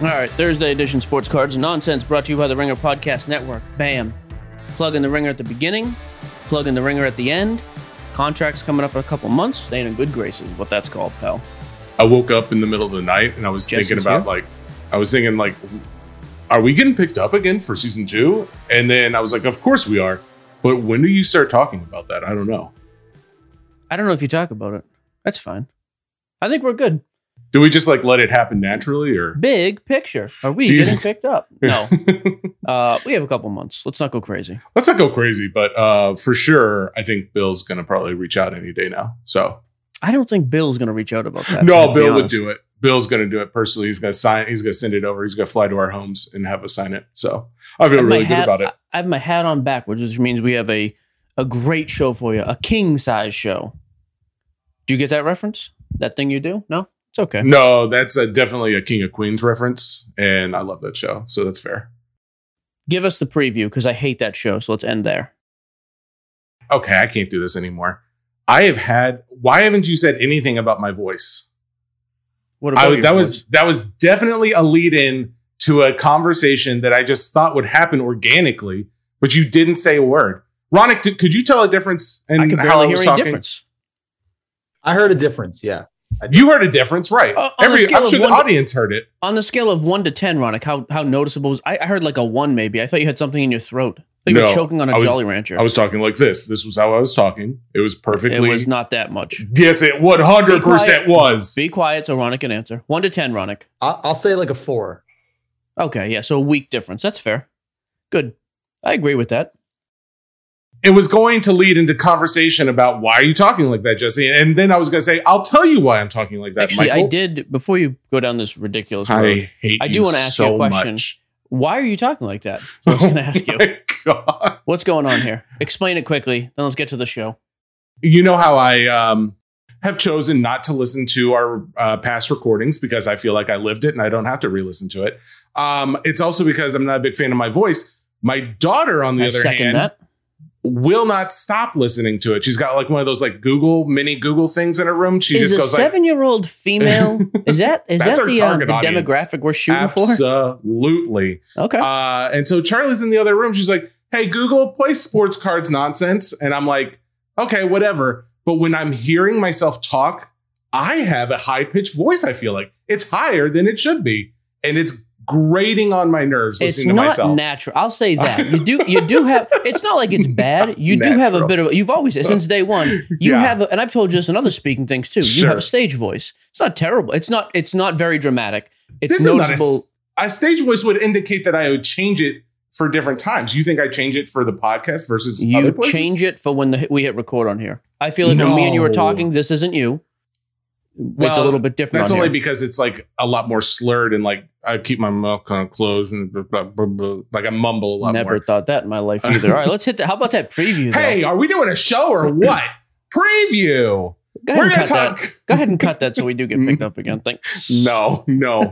All right, Thursday edition Sports Cards and Nonsense brought to you by the Ringer Podcast Network. Bam. Plug in the Ringer at the beginning, plug in the Ringer at the end. Contracts coming up in a couple months. Staying in good graces, what that's called, pal. I woke up in the middle of the night and I was Jesse's thinking about here? like, I was thinking like, are we getting picked up again for season two? And then I was like, of course we are. But when do you start talking about that? I don't know. I don't know if you talk about it. That's fine. I think we're good. Do we just like let it happen naturally or? Big picture. Are we Do you- getting picked up? No. uh, we have a couple months. Let's not go crazy. Let's not go crazy, but uh, for sure, I think Bill's gonna probably reach out any day now. So I don't think Bill's going to reach out about that. no, Bill would do it. Bill's gonna do it personally. He's gonna sign. He's gonna send it over. He's gonna fly to our homes and have us sign it. So I feel really good about it. I have my hat on backwards, which means we have a a great show for you, a king size show. Do you get that reference? That thing you do? No, it's okay. No, that's a, definitely a King of Queens reference, and I love that show. So that's fair. Give us the preview because I hate that show. So let's end there. okay, I can't do this anymore. I have had. Why haven't you said anything about my voice? What about I, that voice? was that was definitely a lead in to a conversation that I just thought would happen organically, but you didn't say a word. Ronak, could you tell a difference in I could how I barely was hear any talking? difference. I heard a difference. Yeah. You heard a difference, right? Uh, on Every, scale I'm sure the one to- audience heard it. On the scale of one to ten, Ronak, how how noticeable was? I, I heard like a one, maybe. I thought you had something in your throat. I thought you were No, choking on a was- Jolly Rancher. I was talking like this. This was how I was talking. It was perfectly. it was not that much. yes, it 100 percent was. Be quiet so Ronak can answer. One to ten, Ronak. I'll, I'll say like a four. Okay, yeah, so a week difference. That's fair. Good. I agree with that. It was going to lead into conversation about why are you talking like that, Jesse? And then I was going to say, I'll tell you why I'm talking like that. Actually, Michael. I did before you go down this ridiculous road. I hate. I do you wanna ask so you a question. much. Why are you talking like that? I was going to ask you. Oh God. What's going on here? Explain it quickly, then let's get to the show. You know how I um, have chosen not to listen to our uh, past recordings because I feel like I lived it and I don't have to re-listen to it. Um, it's also because I'm not a big fan of my voice. My daughter, on the I other hand, that. Will not stop listening to it. She's got like one of those like Google mini Google things in her room. She Is just a goes like, seven-year-old female? Is that is that the, uh, the demographic we're shooting for? Absolutely. Okay. Uh, and so Charlie's in the other room. She's like, "Hey, Google, play sports cards nonsense." And I'm like, "Okay, whatever." But when I'm hearing myself talk, I have a high pitched voice. I feel like it's higher than it should be, and it's grating on my nerves it's listening to not myself. natural. I'll say that you do. You do have. It's not like it's bad. You do have a bit of. You've always since day one. You Yeah. have, a, and I've told you this in other speaking things too. You Sure. have a stage voice. It's not terrible. It's not. It's not very dramatic. It's this is not a, noticeable. stage voice would indicate that I would change it for different times. You think I change it for the podcast versus other You change it for when the, we hit record on here. I feel like when me and you were talking, this isn't you. It's a Well, little bit different. That's on only here. because it's like a lot more slurred and like I keep my mouth kind of closed and blah, blah, blah, blah. like I mumble a lot more. Never more. thought that in my life either. All right, let's hit that. How about that preview? though? Hey, are we doing a show or what? Preview. go ahead, We're and gonna cut talk. that. Go ahead and cut that so we do get picked up again. Thanks. No, no.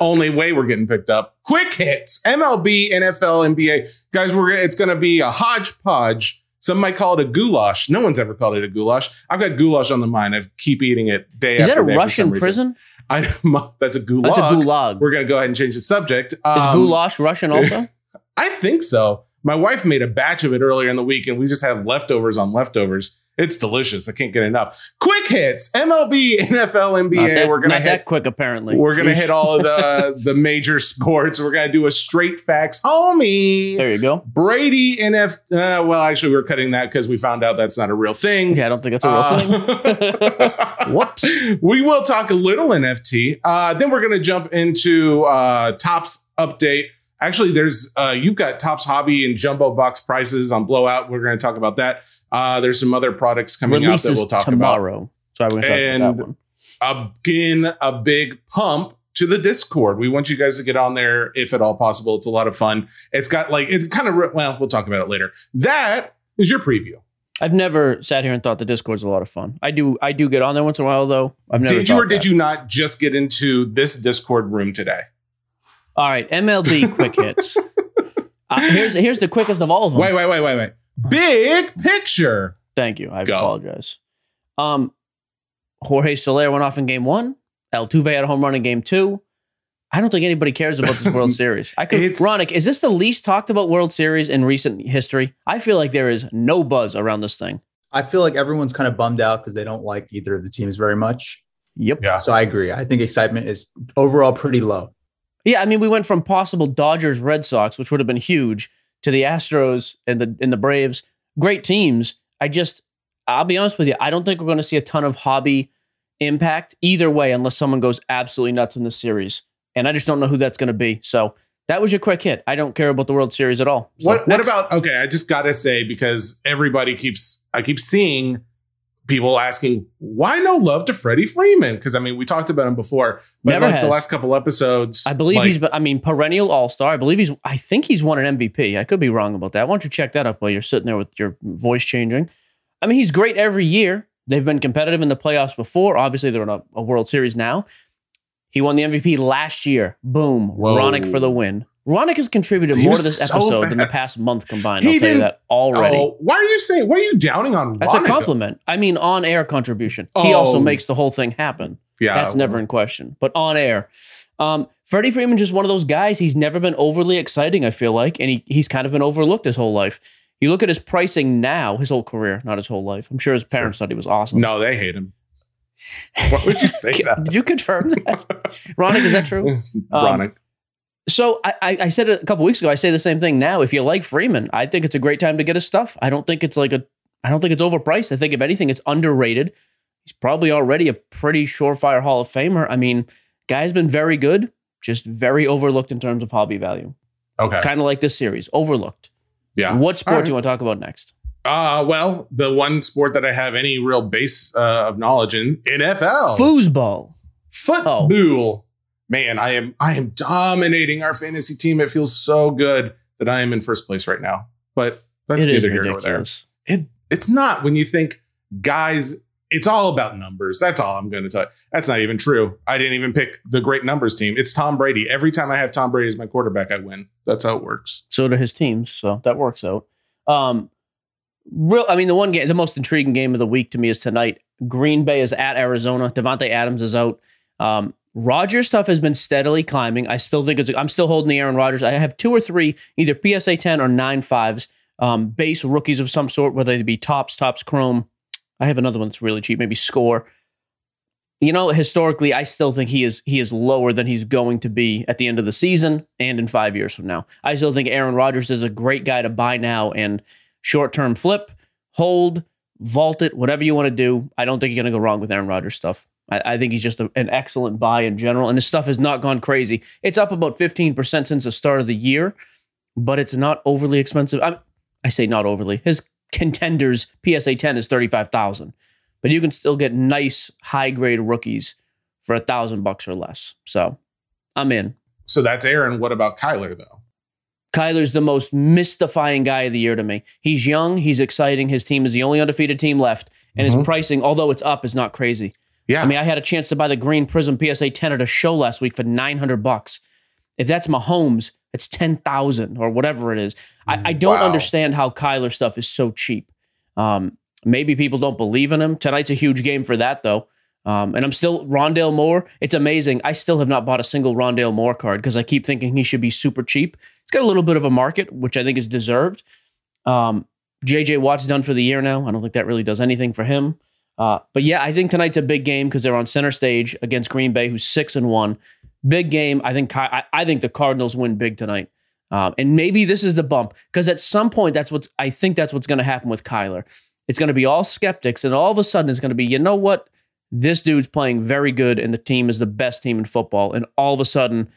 Only way we're getting picked up. Quick hits. MLB, NFL, NBA. Guys, we're it's going to be a hodgepodge. Some might call it a goulash. No one's ever called it a goulash. I've got goulash on the mind. I keep eating it day Is that after a day for Russian some reason. prison? I, that's a gulag. That's a gulag. We're going to go ahead and change the subject. Is Um, goulash Russian also? I think so. My wife made a batch of it earlier in the week, and we just have leftovers on leftovers. It's delicious. I can't get enough. Quick hits: MLB, NFL, NBA. That, we're gonna hit. that quick, apparently. We're gonna hit all of the the major sports. We're gonna do a straight facts, homie. There you go. Brady NF. Uh, well, actually, we're cutting that because we found out that's not a real thing. Yeah, I don't think that's a real thing. Uh, Whoops. we will talk a little NFT. Uh, then we're going to jump into uh, Topps update. Actually, there's uh, you've got Topps Hobby and jumbo box prices on Blowout. We're going to talk about that. Uh, there's some other products coming out that we'll talk about. tomorrow. So going to talk about And- that one. Again, a big pump to the Discord. We want you guys to get on there if at all possible. It's a lot of fun. It's got like it's kind of well, we'll talk about it later. That is your preview. I've never sat here and thought the Discord's a lot of fun. I do I do get on there once in a while though. I've never Did you or did that. you not just get into this Discord room today? All right, MLB quick hits. Uh, here's here's the quickest of all of them. Wait, wait, wait, wait, wait. Big picture. Thank you. I Go. apologize. Um, Jorge Soler went off in game one. El Altuve had a home run in game two. I don't think anybody cares about this World Series. I could, It's- Ronak, is this the least talked about World Series in recent history? I feel like there is no buzz around this thing. I feel like everyone's kind of bummed out because they don't like either of the teams very much. Yep. Yeah. So I agree. I think excitement is overall pretty low. Yeah, I mean, we went from possible Dodgers Red Sox, which would have been huge, to the Astros and the and the Braves. Great teams. I just, I'll be honest with you, I don't think we're going to see a ton of hobby impact either way, unless someone goes absolutely nuts in the series. And I just don't know who that's going to be. So that was your quick hit. I don't care about the World Series at all. So what what about okay, I just gotta say because everybody keeps I keep seeing people asking why no love to Freddie Freeman? Because I mean we talked about him before, but Never like the last couple episodes. I believe like, he's, I mean, perennial All Star. I believe he's, I think he's won an MVP. I could be wrong about that. Why don't you check that up while you're sitting there with your voice changing? I mean, he's great every year. They've been competitive in the playoffs before. Obviously, they're in a, a World Series now. He won the MVP last year. Boom. Whoa. Ronak for the win. Ronak has contributed He more to this so episode than the past month combined. He I'll tell you that already. Oh, why are you saying why are you downing on that? That's a compliment. I mean, on air contribution. He also Oh. makes the whole thing happen. Yeah. That's never in question. But on air, um, Freddie Freeman just one of those guys. He's never been overly exciting. I feel like, and he he's kind of been overlooked his whole life. You look at his pricing now, his whole career, not his whole life. I'm sure his parents thought he was awesome. No, they hate him. Why would you say that? Did you confirm that, Ronak? Is that true? Um, Ronak. So I, I said it a couple weeks ago. I say the same thing now. If you like Freeman, I think it's a great time to get his stuff. I don't think it's like a I don't think it's overpriced. I think if anything, it's underrated. He's probably already a pretty surefire Hall of Famer. I mean, guy's been very good, just very overlooked in terms of hobby value. Okay. Kind of like this series, overlooked. Yeah. What sport right. do you want to talk about next? Uh well, the one sport that I have any real base uh, of knowledge in, NFL. Foosball. Football. Man, I am I am dominating our fantasy team. It feels so good that I am in first place right now. But that's It neither here nor there. It it's not when you think guys. It's all about numbers. That's all I'm going to tell you. That's not even true. I didn't even pick the great numbers team. It's Tom Brady. Every time I have Tom Brady as my quarterback, I win. That's how it works. So do his teams. So that works out. Um, real. I mean, the one game, the most intriguing game of the week to me is tonight. Green Bay is at Arizona. Davante Adams is out. Um, Rodgers stuff has been steadily climbing. I still think it's. I'm still holding the Aaron Rodgers. I have two or three, either PSA 10 or nine fives, um, base rookies of some sort, whether they be Topps, Topps, chrome. I have another one that's really cheap, maybe score. You know, historically, I still think he is he is lower than he's going to be at the end of the season and in five years from now. I still think Aaron Rodgers is a great guy to buy now and short term flip, hold, vault it, whatever you want to do. I don't think you're going to go wrong with Aaron Rodgers stuff. I, I think he's just a, an excellent buy in general, and his stuff has not gone crazy. It's up about 15% since the start of the year, but it's not overly expensive. i I say not overly. His contenders PSA 10 is 35,000, but you can still get nice high grade rookies for a thousand bucks or less. So I'm in. So that's Aaron. What about Kyler though? Kyler's the most mystifying guy of the year to me. He's young, he's exciting. His team is the only undefeated team left, and Mhm. his pricing, although it's up, is not crazy. Yeah. I mean, I had a chance to buy the Green Prism PSA 10 at a show last week for 900 bucks. If that's Mahomes, it's 10,000 or whatever it is. I, I don't Wow. understand how Kyler stuff is so cheap. Um, maybe people don't believe in him. Tonight's a huge game for that, though. Um, and I'm still Rondale Moore. It's amazing. I still have not bought a single Rondale Moore card because I keep thinking he should be super cheap. He's got a little bit of a market, which I think is deserved. Um, JJ Watt's done for the year now. I don't think that really does anything for him. Uh, but yeah, I think tonight's a big game because they're on center stage against Green Bay, who's six and one. Big game. I think I, I think the Cardinals win big tonight. Um, and maybe this is the bump because at some point that's what I think that's what's going to happen with Kyler. It's going to be all skeptics, and all of a sudden it's going to be you know what this dude's playing very good, and the team is the best team in football, and all of a sudden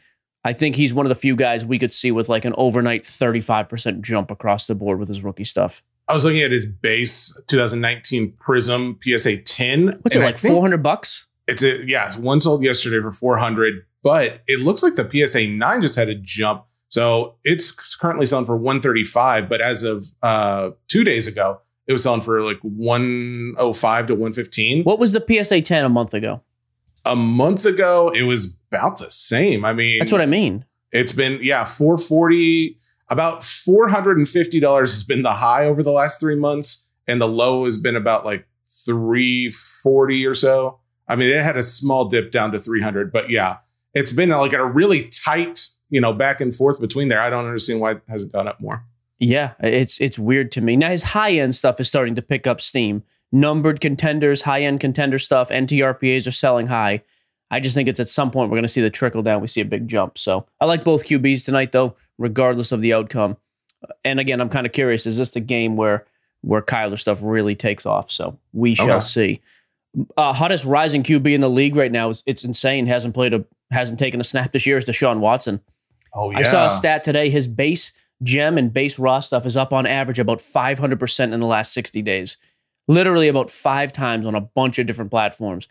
I think he's one of the few guys we could see with like an overnight 35% jump across the board with his rookie stuff. I was looking at his base 2019 Prism PSA 10. What's it like 400 bucks? It's a yeah, it's one sold yesterday for 400, but it looks like the PSA 9 just had a jump. So it's currently selling for 135, but as of uh 2 days ago, it was selling for like 105 to 115. What was the PSA 10 a month ago? A month ago, it was about the same. I mean, That's what I mean. It's been yeah, 440 about $450 has been the high over the last 3 months and the low has been about like 340 or so. I mean, it had a small dip down to 300, but yeah, it's been like a really tight, you know, back and forth between there. I don't understand why it hasn't gone up more. Yeah, it's it's weird to me. Now his high end stuff is starting to pick up steam. Numbered contenders, high end contender stuff, NTRPAs are selling high. I just think it's at some point we're going to see the trickle down. We see a big jump. So I like both QBs tonight, though, regardless of the outcome. And again, I'm kind of curious: is this the game where where Kyler stuff really takes off? So we shall Okay. see. Uh, hottest rising QB in the league right now is it's insane. Hasn't played a hasn't taken a snap this year is Deshaun Watson. Oh yeah, I saw a stat today. His base gem and base raw stuff is up on average about 500% in the last 60 days. Literally about five times on a bunch of different platforms.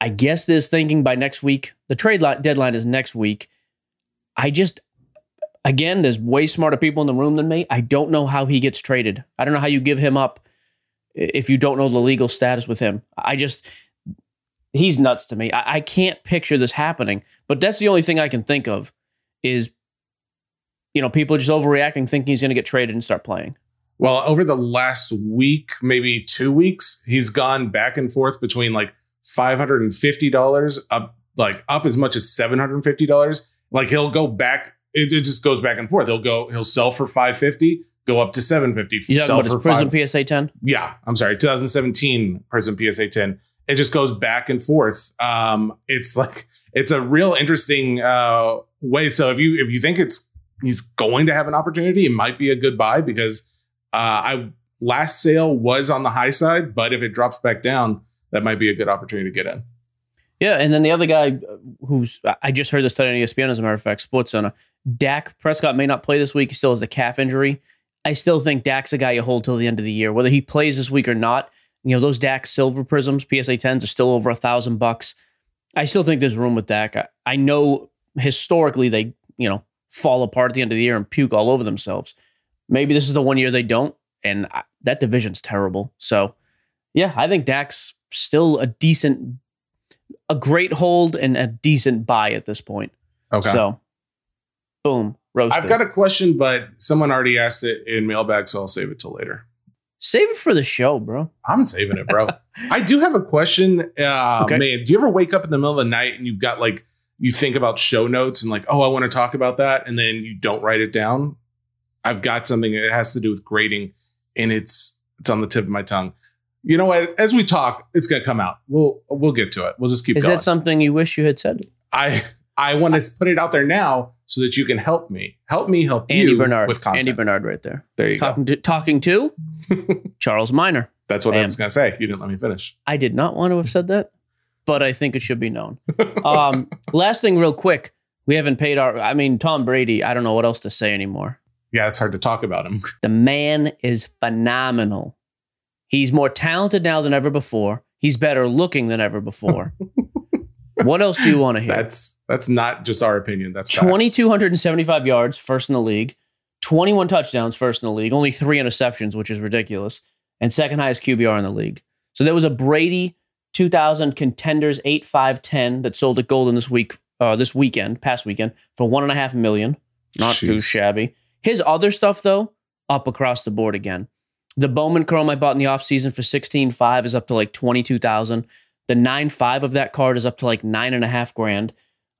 I guess this thinking by next week. The trade deadline is next week. I just, again, there's way smarter people in the room than me. I don't know how he gets traded. I don't know how you give him up if you don't know the legal status with him. I just, he's nuts to me. I, I can't picture this happening, but that's the only thing I can think of is you know people just overreacting thinking he's going to get traded and start playing Well, over the last week, maybe two weeks, he's gone back and forth between like five hundred and fifty dollars up, like up as much as seven hundred and fifty dollars. Like he'll go back. It, it just goes back and forth. He'll go. He'll sell for five fifty, go up to seven fifty. you talking Sell for Prism five. psa 10 Yeah, I'm sorry, 2017 Prism PSA 10. It just goes back and forth. Um, it's like it's a real interesting uh, way. So if you if you think it's he's going to have an opportunity, it might be a good buy because uh, I last sale was on the high side, but if it drops back down, that might be a good opportunity to get in. yeah and then the other guy uh, who's i just heard this today on espn as a matter of fact sports center dak prescott may not play this week. He still has a calf injury. I still think dak's a guy you hold till the end of the year. Whether he plays this week or not you know those dak silver prisms psa 10s are still over a thousand bucks. I still think there's room with dak. I, I know historically they you know fall apart at the end of the year and puke all over themselves. Maybe this is the one year they don't and I, that division's terrible. So yeah i think dak's still a decent a great hold and a decent buy at this point. Okay. so boom roasted I've got a question, but someone already asked it in mailbag, so I'll save it till later. save it for the show bro I'm saving it, bro. I do have a question. Uh, Okay. Man, do you ever wake up in the middle of the night and you've got like, you think about show notes and like, oh, I want to talk about that. And then you don't write it down? I've got something that has to do with grading and it's, it's on the tip of my tongue. You know what? As we talk, it's going to come out. We'll, we'll get to it. We'll just keep is going. that something you wish you had said I, I want to put it out there now so that you can help me, help me, help andy you bernard with content. andy bernard right there there you go. talking to, talking to charles miner That's what I was going to say. You didn't let me finish. I did not want to have said that, but I think it should be known. Um, last thing, real quick, we haven't paid our. I mean, Tom Brady. I don't know what else to say anymore. Yeah, it's hard to talk about him. The man is phenomenal. He's more talented now than ever before. He's better looking than ever before. What else do you want to hear? That's that's not just our opinion. That's facts. 2,275 yards, first in the league. 21 touchdowns, first in the league. Only three interceptions, which is ridiculous. And second highest QBR in the league. So there was a Brady 2000 contenders 8 5 10 that sold at Goldin this week, uh, this weekend, past weekend, for one and a half million. Not too shabby. His other stuff, though, up across the board again. The Bowman Chrome I bought in the offseason for 16.5 is up to like 22,000. The nine five of that card is up to like nine and a half grand.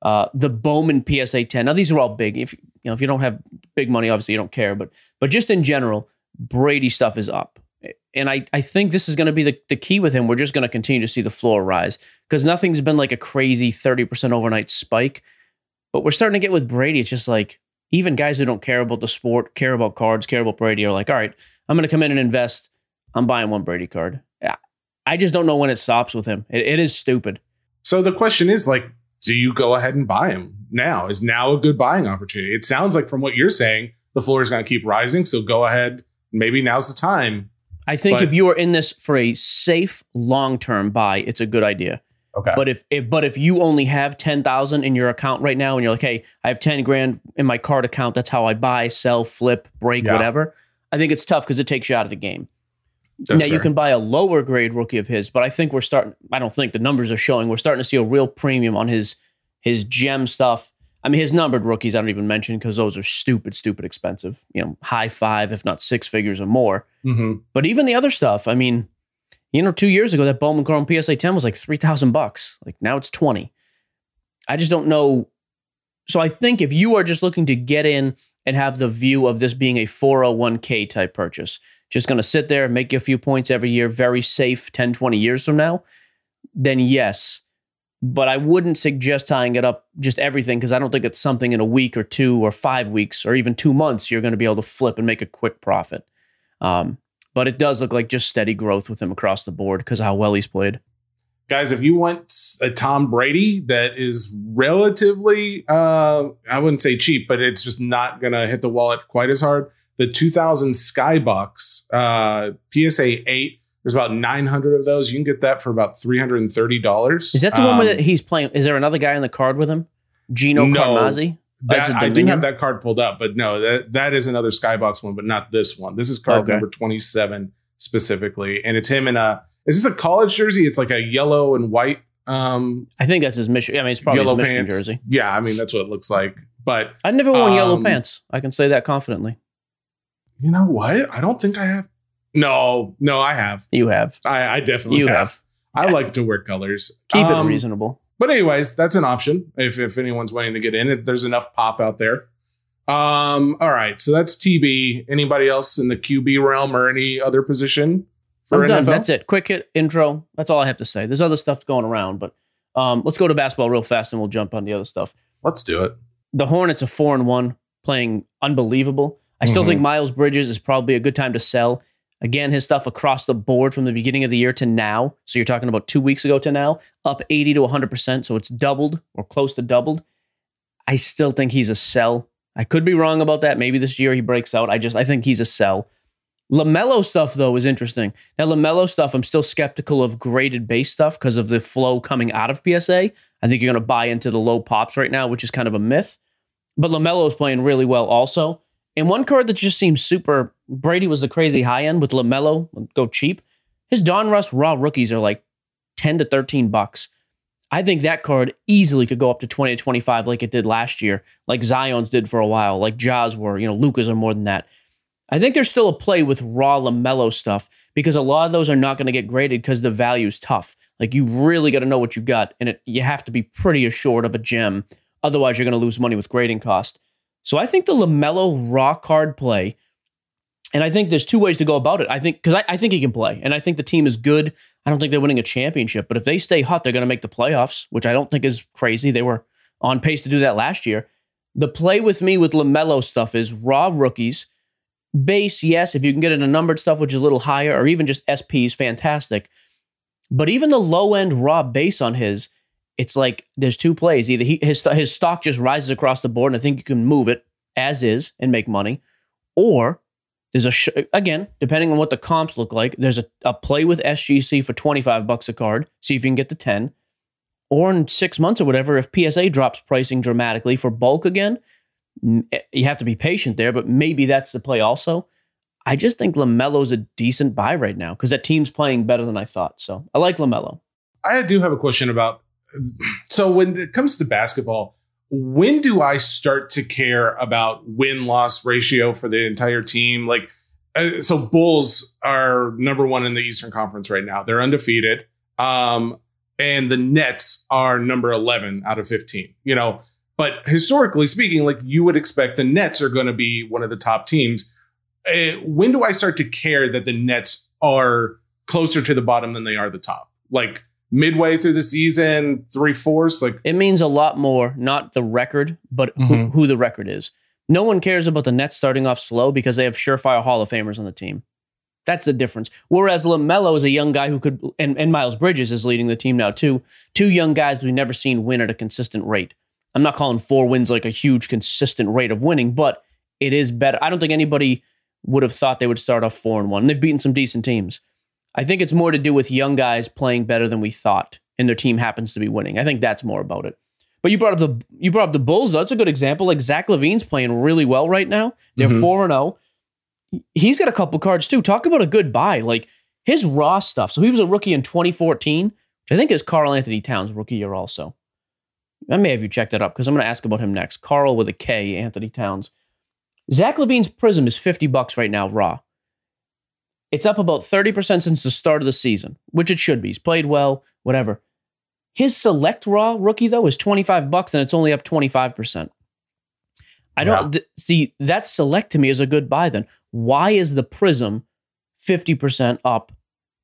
Uh, the Bowman PSA 10. Now these are all big. If you know if you don't have big money, obviously you don't care. But but just in general, Brady stuff is up, and I I think this is going to be the, the key with him. We're just going to continue to see the floor rise because nothing's been like a crazy thirty percent overnight spike, but we're starting to get with Brady. It's just like even guys who don't care about the sport, care about cards, care about Brady are like, all right, I'm going to come in and invest. I'm buying one Brady card. I just don't know when it stops with him. It, it is stupid. So the question is like, do you go ahead and buy him now? Is now a good buying opportunity? It sounds like from what you're saying, the floor is going to keep rising. So go ahead. Maybe now's the time. I think But- if you are in this for a safe long term buy, it's a good idea. Okay. But if, if but if you only have ten thousand in your account right now, and you're like, hey, I have ten grand in my card account. That's how I buy, sell, flip, break, Yeah. whatever. I think it's tough because it takes you out of the game. That's now you can buy a lower grade rookie of his, but I think we're starting. I don't think the numbers are showing. We're starting to see a real premium on his his gem stuff. I mean, his numbered rookies I don't even mention because those are stupid, stupid expensive. You know, high five, if not six figures or more. Mhm. But even the other stuff, I mean, you know, two years ago that Bowman Chrome PSA 10 was like three thousand bucks. Like now it's twenty. I just don't know. So I think if you are just looking to get in and have the view of this being a 401k type purchase, just going to sit there, and make you a few points every year, very safe 10, 20 years from now, then yes. But I wouldn't suggest tying it up just everything because I don't think it's something in a week or two or five weeks or even two months you're going to be able to flip and make a quick profit. Um, but it does look like just steady growth with him across the board because how well he's played. guys, if you want a Tom Brady that is relatively, uh, I wouldn't say cheap, but it's just not going to hit the wallet quite as hard. The 2000 Skybox uh, PSA 8, there's about 900 of those. You can get that for about $330. Is that the one where Um, he's playing? Is there another guy on the card with him? Gino No. Carmazzi? that, I do have that card pulled up, but no, that that is another Skybox one, but not this one. This is card Okay. number 27 specifically. And it's him in a, is this a college jersey? It's like a yellow and white um, I think that's his Michigan. I mean, it's probably yellow his Michigan pants. jersey. Yeah, I mean that's what it looks like. But I've never worn yellow Um, pants. I can say that confidently. You know what? I don't think I have. No, no, I have. You have. I, I definitely You have. have. I like to wear colors. Keep Um, it reasonable. But anyways, that's an option if if anyone's wanting to get in. If there's enough pop out there. Um. All right. So that's TB. Anybody else in the QB realm or any other position? I'm done. That's it. Quick hit intro. That's all I have to say. There's other stuff going around, but um, let's go to basketball real fast and we'll jump on the other stuff. Let's do it. the Hornets are four and one, playing unbelievable. I still Mhm. think Miles Bridges is probably a good time to sell. Again, his stuff across the board from the beginning of the year to now. So you're talking about two weeks ago to now, up 80 to 100%. So it's doubled or close to doubled. I still think he's a sell. I could be wrong about that. Maybe this year he breaks out. I just, I think he's a sell. LaMelo stuff, though, is interesting. Now, LaMelo stuff, I'm still skeptical of graded base stuff because of the flow coming out of PSA. I think you're going to buy into the low pops right now, which is kind of a myth. But LaMelo is playing really well also. And one card that just seems super Brady was the crazy high end with LaMelo, go cheap. His Donruss raw rookies are like 10 to 13 bucks. I think that card easily could go up to 20 to 25 like it did last year, like Zion's did for a while, like Ja's were, you know, Luka's are more than that. I think there's still a play with raw LaMelo stuff because a lot of those are not going to get graded because the value's tough. Like you really got to know what you got, and it, you have to be pretty assured of a gem. Otherwise, you're going to lose money with grading cost. So I think the LaMelo raw card play, and I think there's two ways to go about it. I think because I, I think he can play, and I think the team is good. I don't think they're winning a championship, but if they stay hot, they're going to make the playoffs, which I don't think is crazy. They were on pace to do that last year. The play with me with LaMelo stuff is raw rookies. Base, yes, if you can get it in a numbered stuff, which is a little higher, or even just SPs, fantastic. But even the low end raw base on his, it's like there's two plays. Either he, his his stock just rises across the board, and I think you can move it as is and make money, or there's a sh- again depending on what the comps look like. There's a, a play with SGC for 25 bucks a card. See if you can get to 10, or in six months or whatever, if PSA drops pricing dramatically for bulk again, eh, you have to be patient there. But maybe that's the play also. I just think Lamelo's a decent buy right now because that team's playing better than I thought. So I like Lamelo. I do have a question about. So when it comes to basketball, when do I start to care about win loss ratio for the entire team? Like, uh, so Bulls are number one in the Eastern Conference right now. They're undefeated. Um, and the Nets are number 11 out of 15, you know. But historically speaking, like you would expect the Nets are going to be one of the top teams. Uh, when do I start to care that the Nets are closer to the bottom than they are the top? Like midway through the season, three fourths, like It means a lot more, not the record, but who, Mhm. who the record is. No one cares about the Nets starting off slow because they have surefire Hall of Famers on the team. That's the difference. Whereas LaMelo is a young guy who could, and, and Miles Bridges is leading the team now too. Two young guys we've never seen win at a consistent rate. I'm not calling four wins like a huge consistent rate of winning, but it is better. I don't think anybody would have thought they would start off four and one. They've beaten some decent teams. I think it's more to do with young guys playing better than we thought, and their team happens to be winning. I think that's more about it. But you brought up the you brought up the Bulls. Though. That's a good example. Like Zach LaVine's playing really well right now. They're Mhm. four and zero. He's got a couple cards too. Talk about a good buy. Like his raw stuff. So he was a rookie in 2014, which I think is Karl-Anthony Towns' rookie year also. I may have you check that up because I'm going to ask about him next. Carl with a K, Anthony Towns. Zach LaVine's Prism is 50 bucks right now, raw. It's up about 30% since the start of the season, which it should be. He's played well, whatever. His select raw rookie, though, is 25 bucks and it's only up 25%. I don't th- see that select to me is a good buy then. Why is the Prism 50% up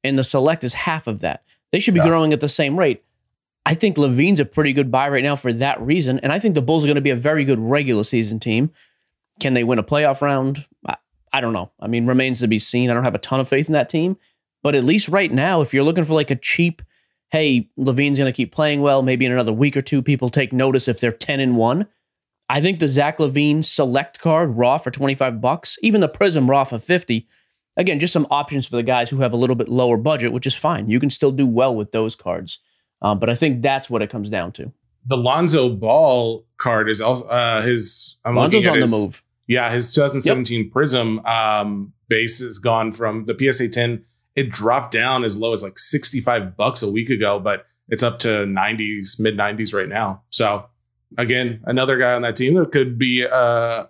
and the select is half of that? They should be Yeah. growing at the same rate. I think LaVine's a pretty good buy right now for that reason. And I think the Bulls are going to be a very good regular season team. Can they win a playoff round? I, I don't know. I mean, remains to be seen. I don't have a ton of faith in that team. But at least right now, if you're looking for like a cheap, hey, LaVine's going to keep playing well, maybe in another week or two, people take notice if they're 10 and 1. I think the Zach LaVine select card raw for 25 bucks, even the Prism raw for 50. Again, just some options for the guys who have a little bit lower budget, which is fine. You can still do well with those cards. Um, but I think that's what it comes down to. The Lonzo Ball card is also uh, his. I'm Lonzo's on the move. Yeah, his 2017 Prism um, base has gone from the PSA 10. It dropped down as low as like 65 bucks a week ago, but it's up to 90s, mid 90s right now. So again, another guy on that team that could be uh,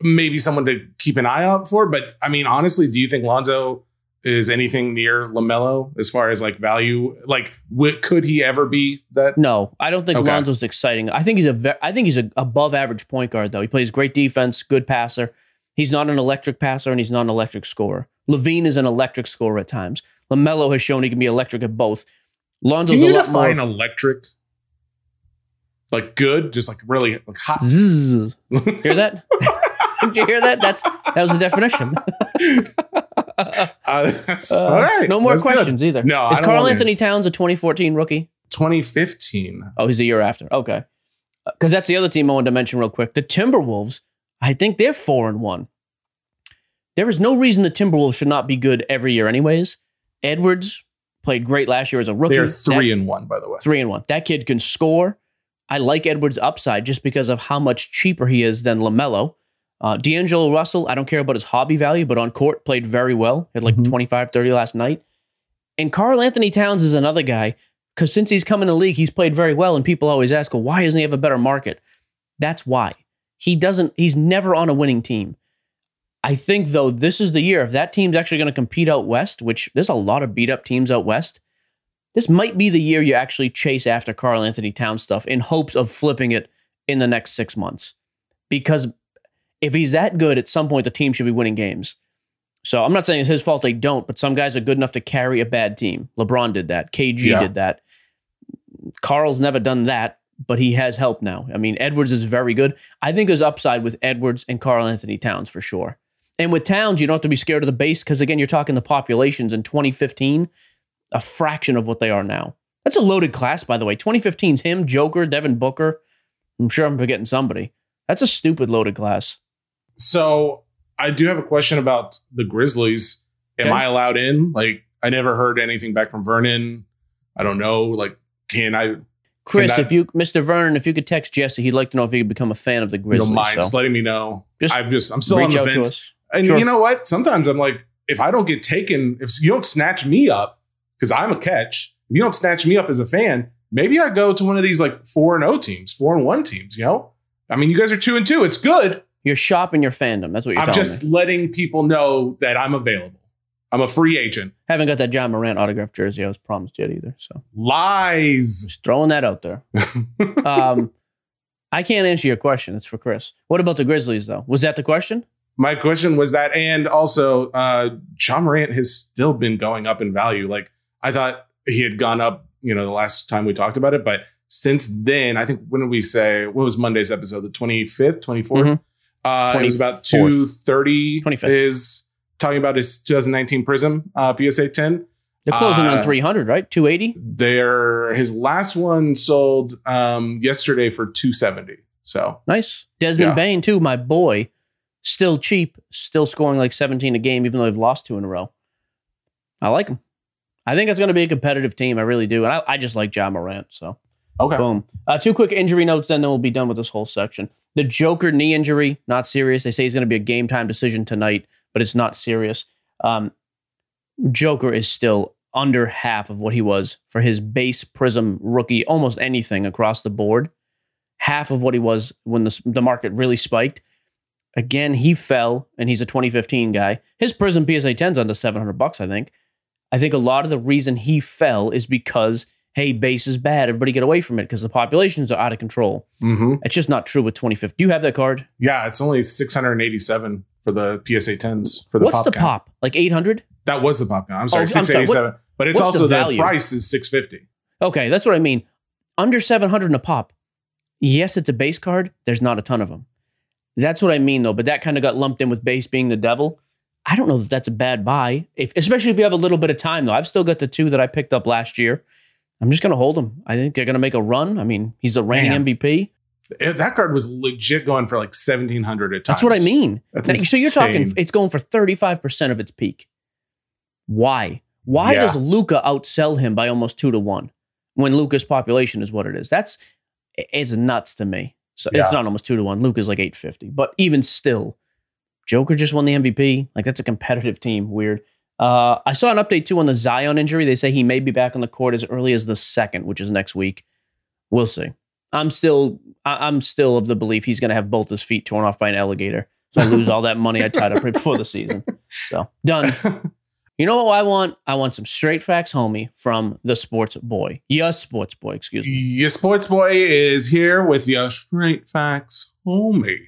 maybe someone to keep an eye out for. But I mean, honestly, do you think Lonzo is anything near Lamelo as far as like value? Like, w- could he ever be that? No, I don't think Okay. Lonzo's exciting. I think he's a ve- I think he's a above average point guard though. He plays great defense, good passer. He's not an electric passer and he's not an electric scorer. LaVine is an electric scorer at times. Lamelo has shown he can be electric at both. Lonzo's Can you a lot define more electric? Like good, just like really like hot. Zzz. Hear that? Did you hear that? That's that was the definition. Uh, that's, Uh, all right. No more That's good. questions either. No, is Karl-Anthony Towns a 2014 rookie? 2015. Oh, he's a year after. Okay. Because that's the other team I wanted to mention real quick. The Timberwolves, I think they're four and one. There is no reason the Timberwolves should not be good every year, anyways. Edwards played great last year as a rookie. They're That- three and one, by the way. three and one. That kid can score. I like Edwards' upside just because of how much cheaper he is than LaMelo. Uh, D'Angelo Russell, I don't care about his hobby value, but on court played very well. Had like Mhm. 25, 30 last night. And Karl-Anthony Towns is another guy because since he's come in the league, he's played very well. And people always ask, well, why doesn't he have a better market? That's why. He doesn't, he's never on a winning team. I think, though, this is the year. If that team's actually going to compete out west, which there's a lot of beat up teams out west, this might be the year you actually chase after Karl-Anthony Towns stuff in hopes of flipping it in the next six months. Because if he's that good, at some point the team should be winning games. So I'm not saying it's his fault they don't, but some guys are good enough to carry a bad team. LeBron did that. KG Yeah. did that. Karl's never done that, but he has help now. I mean, Edwards is very good. I think there's upside with Edwards and Karl-Anthony Towns for sure. And with Towns, you don't have to be scared of the base because again, you're talking the populations in 2015, a fraction of what they are now. That's a loaded class, by the way. 2015's him, Joker, Devin Booker. I'm sure I'm forgetting somebody. That's a stupid loaded class. So I do have a question about the Grizzlies. Am Okay. I allowed in? Like, I never heard anything back from Vernon. I don't know. Like, can I? Chris, Can that- if you, Mr. Vernon, if you could text Jesse, he'd like to know if he could become a fan of the Grizzlies. don't mind so just letting me know. Just I'm just. I'm still on the fence. And Sure. you know what? Sometimes I'm like, if I don't get taken, if you don't snatch me up, because I'm a catch, if you don't snatch me up as a fan, maybe I go to one of these like four and O teams, four and one teams. You know, I mean, you guys are two and two. It's good. You're shopping your fandom. That's what you're I'm just me. letting people know that I'm available. I'm a free agent. Haven't got that Ja Morant autographed jersey I was promised yet either. So Lies. just throwing that out there. um, I can't answer your question. It's for Chris. What about the Grizzlies, though? Was that the question? My question was that, and also, uh, Ja Morant has still been going up in value. Like I thought he had gone up, you know, the last time we talked about it, but since then, I think when did we say what was Monday's episode? The twenty fifth, twenty fourth. Mhm. Uh, it was about two thirty. 25th. Is talking about his 2019 Prism uh, PSA 10. They're closing Uh, on 300, right? 280. There, his last one sold um, yesterday for 270. So Nice. Desmond Yeah. Bane, too, my boy. Still cheap, still scoring like 17 a game, even though they've lost two in a row. I like him. I think it's going to be a competitive team. I really do. And I, I just like Ja Morant. So, okay, boom. Uh, two quick injury notes, then, then we'll be done with this whole section. The Joker knee injury, not serious. They say he's going to be a game time decision tonight, but it's not serious. Um, Joker is still under half of what he was for his base prism rookie, almost anything across the board. Half of what he was when the, the market really spiked. Again, he fell, and he's a 2015 guy. His prism PSA 10's under 700 bucks, I think. I think a lot of the reason he fell is because, hey, base is bad. Everybody get away from it because the populations are out of control. hmm It's just not true with 2015. Do you have that card? yeah, it's only 687 for the PSA 10s for the What's pop the count. pop? Like 800? That was the pop count. I'm sorry, Oh, I'm sorry. 687. but it's what's the also the, price is 650. Okay, that's what I mean. Under 700 in a pop. Yes, it's a base card. There's not a ton of them. That's what I mean, though. But that kind of got lumped in with base being the devil. I don't know that that's a bad buy, if, especially if you have a little bit of time, though. I've still got the two that I picked up last year. I'm just going to hold him. I think they're going to make a run. I mean, he's the reigning. MVP. That card was legit going for like 1700 at times. That's what I mean. That's Now, so you're talking, it's going for 35% of its peak. Why? Why Yeah. does Luka outsell him by almost two to one when Luka's population is what it is? That's it's nuts to me. So it's not almost two to one. Luka's like 850. But even still, Joker just won the MVP. Like that's a competitive team. Weird. Uh, I saw an update too on the Zion injury. They say he may be back on the court as early as the second, which is next week. We'll see. I'm still I- I'm still of the belief he's going to have both his feet torn off by an alligator. So I lose all that money I tied up right before the season. So done. You know what I want? I want some straight facts, homie, from the sports boy. Yes, sports boy. Excuse me. Your sports boy is here with your straight facts, homie.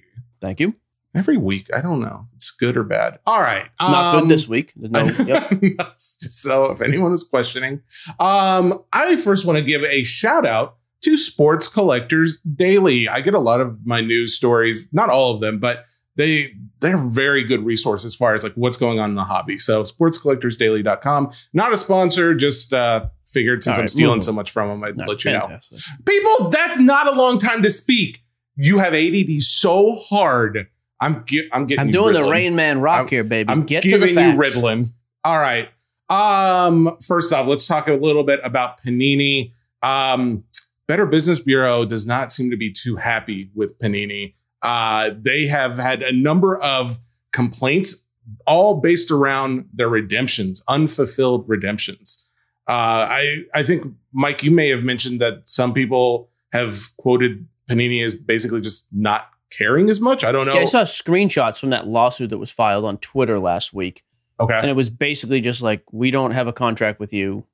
Thank you. Every week, I don't know. It's good or bad. All right. Not um, good this week. No. Yep. So if anyone is questioning, um, I first want to give a shout out to Sports Collectors Daily. I get a lot of my news stories, not all of them, but they they're very good resource as far as like what's going on in the hobby. So sportscollectorsdaily.com. Not a sponsor, just uh figured since All I'm stealing so much from them, I'd No, let you know. People, that's not a long time to speak. You have ADD so hard. I'm I'm getting I'm doing the Rain Man rock I'm- here, baby. I'm Get to giving the you. Ritalin. All right. Um, first off, let's talk a little bit about Panini. Um, Better Business Bureau does not seem to be too happy with Panini. Uh, they have had a number of complaints, all based around their redemptions, unfulfilled redemptions. Uh, I I think Mike, you may have mentioned that some people have quoted Panini as basically just not caring as much. I don't know. Yeah, I saw screenshots from that lawsuit that was filed on Twitter last week. okay. And it was basically just like, we don't have a contract with you.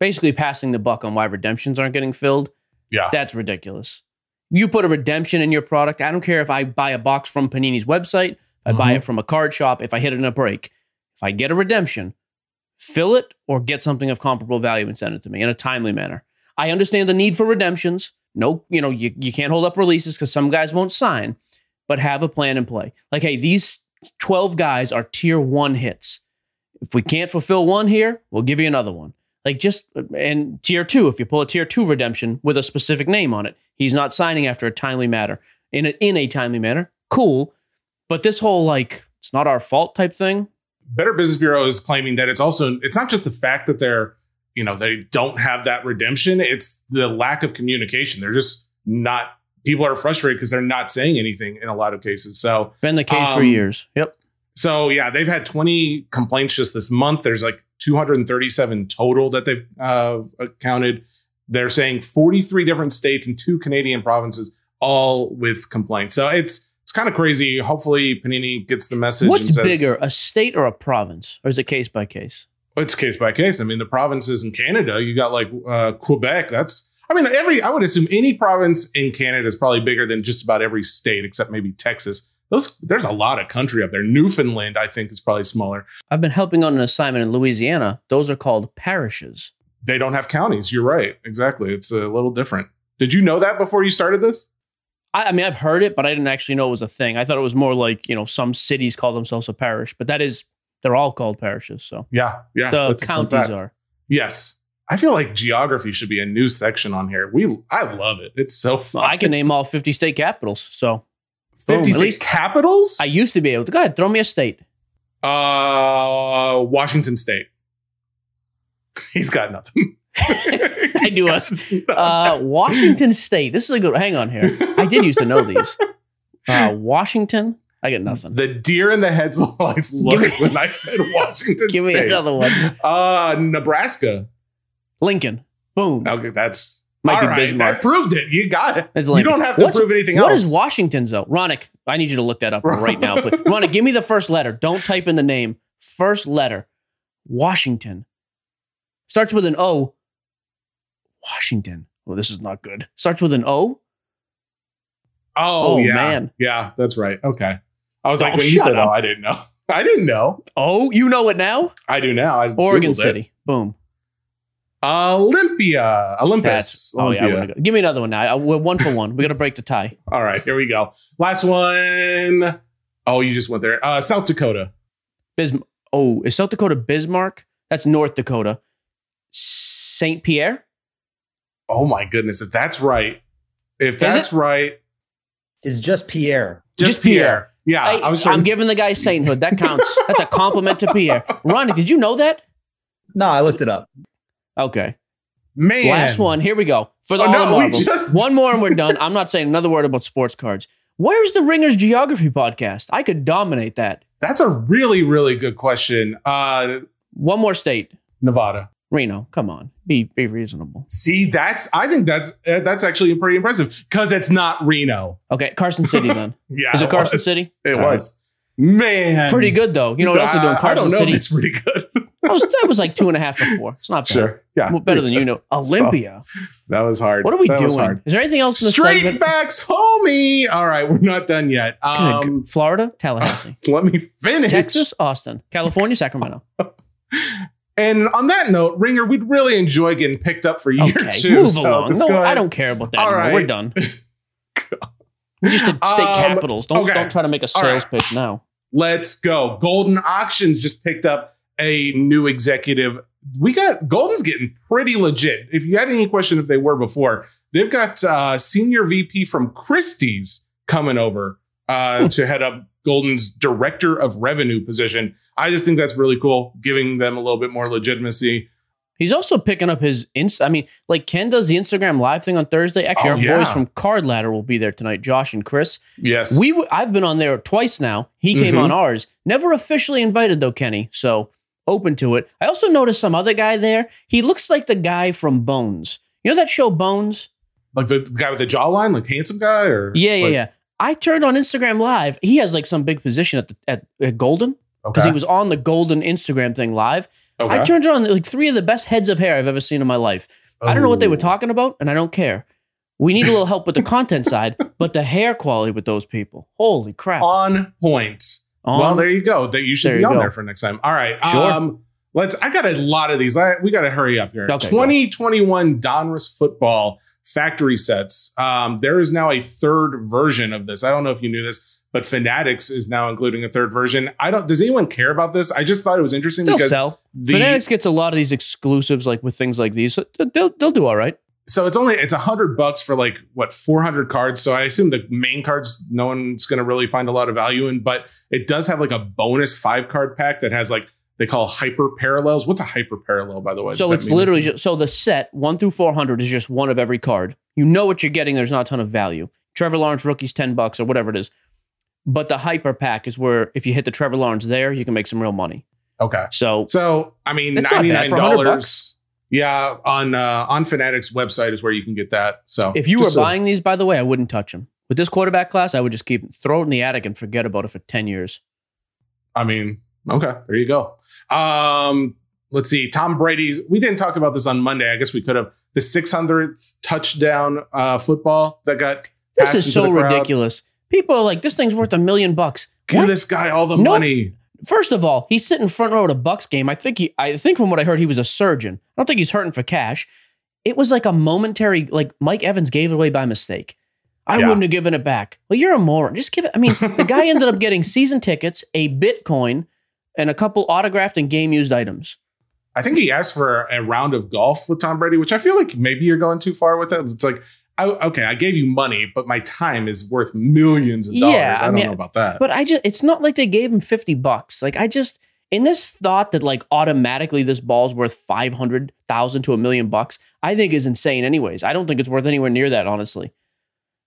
Basically passing the buck on why redemptions aren't getting filled. Yeah. That's ridiculous. You put a redemption in your product. I don't care if I buy a box from Panini's website, I buy Mhm. it from a card shop, if I hit it in a break. If I get a redemption, fill it or get something of comparable value and send it to me in a timely manner. I understand the need for redemptions. No, you know, you, you can't hold up releases because some guys won't sign, but have a plan in play. Like, hey, these 12 guys are tier one hits. If we can't fulfill one here, we'll give you another one. Like just and tier two, if you pull a tier two redemption with a specific name on it, he's not signing after a timely manner. In a, in a timely manner, cool. But this whole like it's not our fault type thing. Better Business Bureau is claiming that it's also it's not just the fact that they're you know they don't have that redemption. It's the lack of communication. They're just not people are frustrated because they're not saying anything in a lot of cases. So Been the case for Um, years. Yep. so yeah they've had 20 complaints just this month. There's like 237 total that they've uh, counted they're saying 43 different states and two canadian provinces all with complaints. So it's it's kind of crazy. Hopefully panini gets the message What's and says, bigger, a state or a province, or is it case by case? It's case by case. I mean, the provinces in Canada, you got like uh, Quebec. That's, I mean, every, I would assume any province in Canada is probably bigger than just about every state except maybe Texas. Those, there's a lot of country up there. Newfoundland, I think, is probably smaller. I've been helping on an assignment in Louisiana. Those are called parishes. They don't have counties. You're right. Exactly. It's a little different. Did you know that before you started this? I, I mean, I've heard it, but I didn't actually know it was a thing. I thought it was more like you know some cities call themselves a parish, but that is They're all called parishes. So Yeah, yeah. the that's a fun counties are. Yes. I feel like geography should be a new section on here. We I love it. It's so fun. Well, I can name all 50 state capitals. So 50 Boom. State capitals? I used to be able to. Go ahead, throw me a state. uh Washington State. He's got nothing. I He's do us. Uh, Washington State. This is a good. Hang on here. I did used to know these. Uh, Washington. I get nothing. The deer in the headlights look when I said Washington Give me State. another one. Uh Nebraska. Lincoln. Boom. Okay, that's Might all be right. Bismarck. That proved it. You got it. It's You don't have to What's- prove anything What else. is Washington's though? Ronak, I need you to look that up right now. But Ronak, give me the first letter. Don't type in the name. First letter. Washington. Starts with an O. Washington. Well, this is not good. Starts with an O. Oh, Oh, yeah. man. Yeah, that's right. Okay. I was like, Oh, when you said, up. oh, I didn't know. I didn't know. Oh, you know it now? I do now. I Oregon Googled it. City. Boom. Olympia. Olympus. That's, oh, yeah. I Olympia. wouldn't go. Give me another one now. I- We're one for one. We got to break the tie. All right, here we go. Last one. Oh, you just went there. Uh, South Dakota. Bism- oh, is South Dakota Bismarck? That's North Dakota. St. Pierre? Oh my goodness, if that's right, if that's right, It's just Pierre. Just, Just Pierre. Pierre. Yeah, I, I, was trying. am giving the guy sainthood. That counts. That's a compliment to Pierre. Ronnie, did you know that? No, I looked it up. Okay. man, Last one. Here we go. For the Oh, all no, the we just- One more and we're done. I'm not saying another word about sports cards. Where's the Ringers Geography podcast? I could dominate that. That's a really, really good question. Uh, One more state. Nevada. Reno. Come on. Be be reasonable. See, that's I think that's uh, that's actually pretty impressive because it's not Reno. Okay. Carson City then. Yeah, Is it Carson was. City? It All right. was. Man, Pretty good though. You know what else they're doing? Uh, I Carson don't know. City. If it's pretty good. That was that was like two and a half or four. It's not bad. sure. Yeah, Well, better than you know. Olympia. That was hard. What are we that doing? hard. Is there anything else in the Straight segment? facts, homie. All right, we're not done yet. Good. Um, Florida, Tallahassee, let me finish. Texas, Austin, California, Sacramento. And on that note, Ringer, we'd really enjoy getting picked up for year Okay, two. move so along. No. I don't care about that All right. We're done. we just did state Um, capitals. Don't okay. don't try to make a sales right. pitch now. Let's go. Goldin Auctions just picked up a new executive. We got Goldin's getting pretty legit. If you had any question if they were before, they've got uh, senior VP from Christie's coming over uh, Hmm. to head up Goldin's director of revenue position. I just think that's really cool, giving them a little bit more legitimacy. He's also picking up his inst. I mean, like Ken does the Instagram live thing on Thursday. Actually, Oh, our yeah. boys from Card Ladder will be there tonight. Josh and Chris. Yes, We w- I've been on there twice now. He came Mhm. on ours. Never officially invited though, Kenny. So open to it. I also noticed some other guy there. He looks like the guy from Bones. You know that show Bones? like the guy with the jawline, like handsome guy, or Yeah, yeah, like- yeah. I turned on Instagram Live. He has like some big position at the at, at Goldin because Okay, he was on the Goldin Instagram thing live. okay. I turned it on like three of the best heads of hair I've ever seen in my life. I don't know what they were talking about, and I don't care. We need a little help with the content side, but the hair quality with those people, holy crap! on point. On- well, there you go. That you should be on go. there for next time. All right. Sure. Um, let's. I got a lot of these. I, we got to hurry up here. Okay, 2021 Donruss football factory sets. Um, there is now a third version of this. I don't know if you knew this, but Fanatics is now including a third version. I don't. Does anyone care about this? I just thought it was interesting they'll because sell. the Fanatics gets a lot of these exclusives, like with things like these. So they'll they'll do all right. so it's only it's a hundred bucks for like what 400 cards so i assume the main cards no one's going to really find a lot of value in but it does have like a bonus five card pack that has like they call hyper parallels what's a hyper parallel by the way Does So it's literally just so the set one through four hundred is just one of every card. You know what you're getting. There's not a ton of value. Trevor Lawrence rookies ten bucks or whatever it is. But the hyper pack is where if you hit the Trevor Lawrence there, you can make some real money. okay So so i mean That's not bad for 100 $99 yeah on uh on fanatics website is where you can get that so if you were so- buying these, by the way, I wouldn't touch them. With this quarterback class, I would just keep throw it in the attic and forget about it for ten years. I mean, okay, there you go. Um, let's see. Tom Brady's. We didn't talk about this on Monday. I guess we could have. The 600th touchdown uh, football that got. This is so ridiculous. People are like, this thing's worth a million bucks. Give What? this guy all the No. money. First of all, he's sitting front row at a Bucks game. I think he, I think from what I heard, he was a surgeon. I don't think he's hurting for cash. It was like a momentary, like Mike Evans gave it away by mistake. I Yeah. wouldn't have given it back. Well, you're a moron. Just give it. I mean, the guy ended up getting season tickets, a Bitcoin, and a couple autographed and game used items. I think he asked for a round of golf with Tom Brady, which I feel like maybe you're going too far with that. It's like, I, okay, I gave you money, but my time is worth millions of dollars. Yeah, I I don't mean, know about that. But I just, it's not like they gave him 50 bucks. Like, I just, in this thought that like automatically this ball's worth 500,000 to a million bucks, I think is insane, anyways. I don't think it's worth anywhere near that, honestly.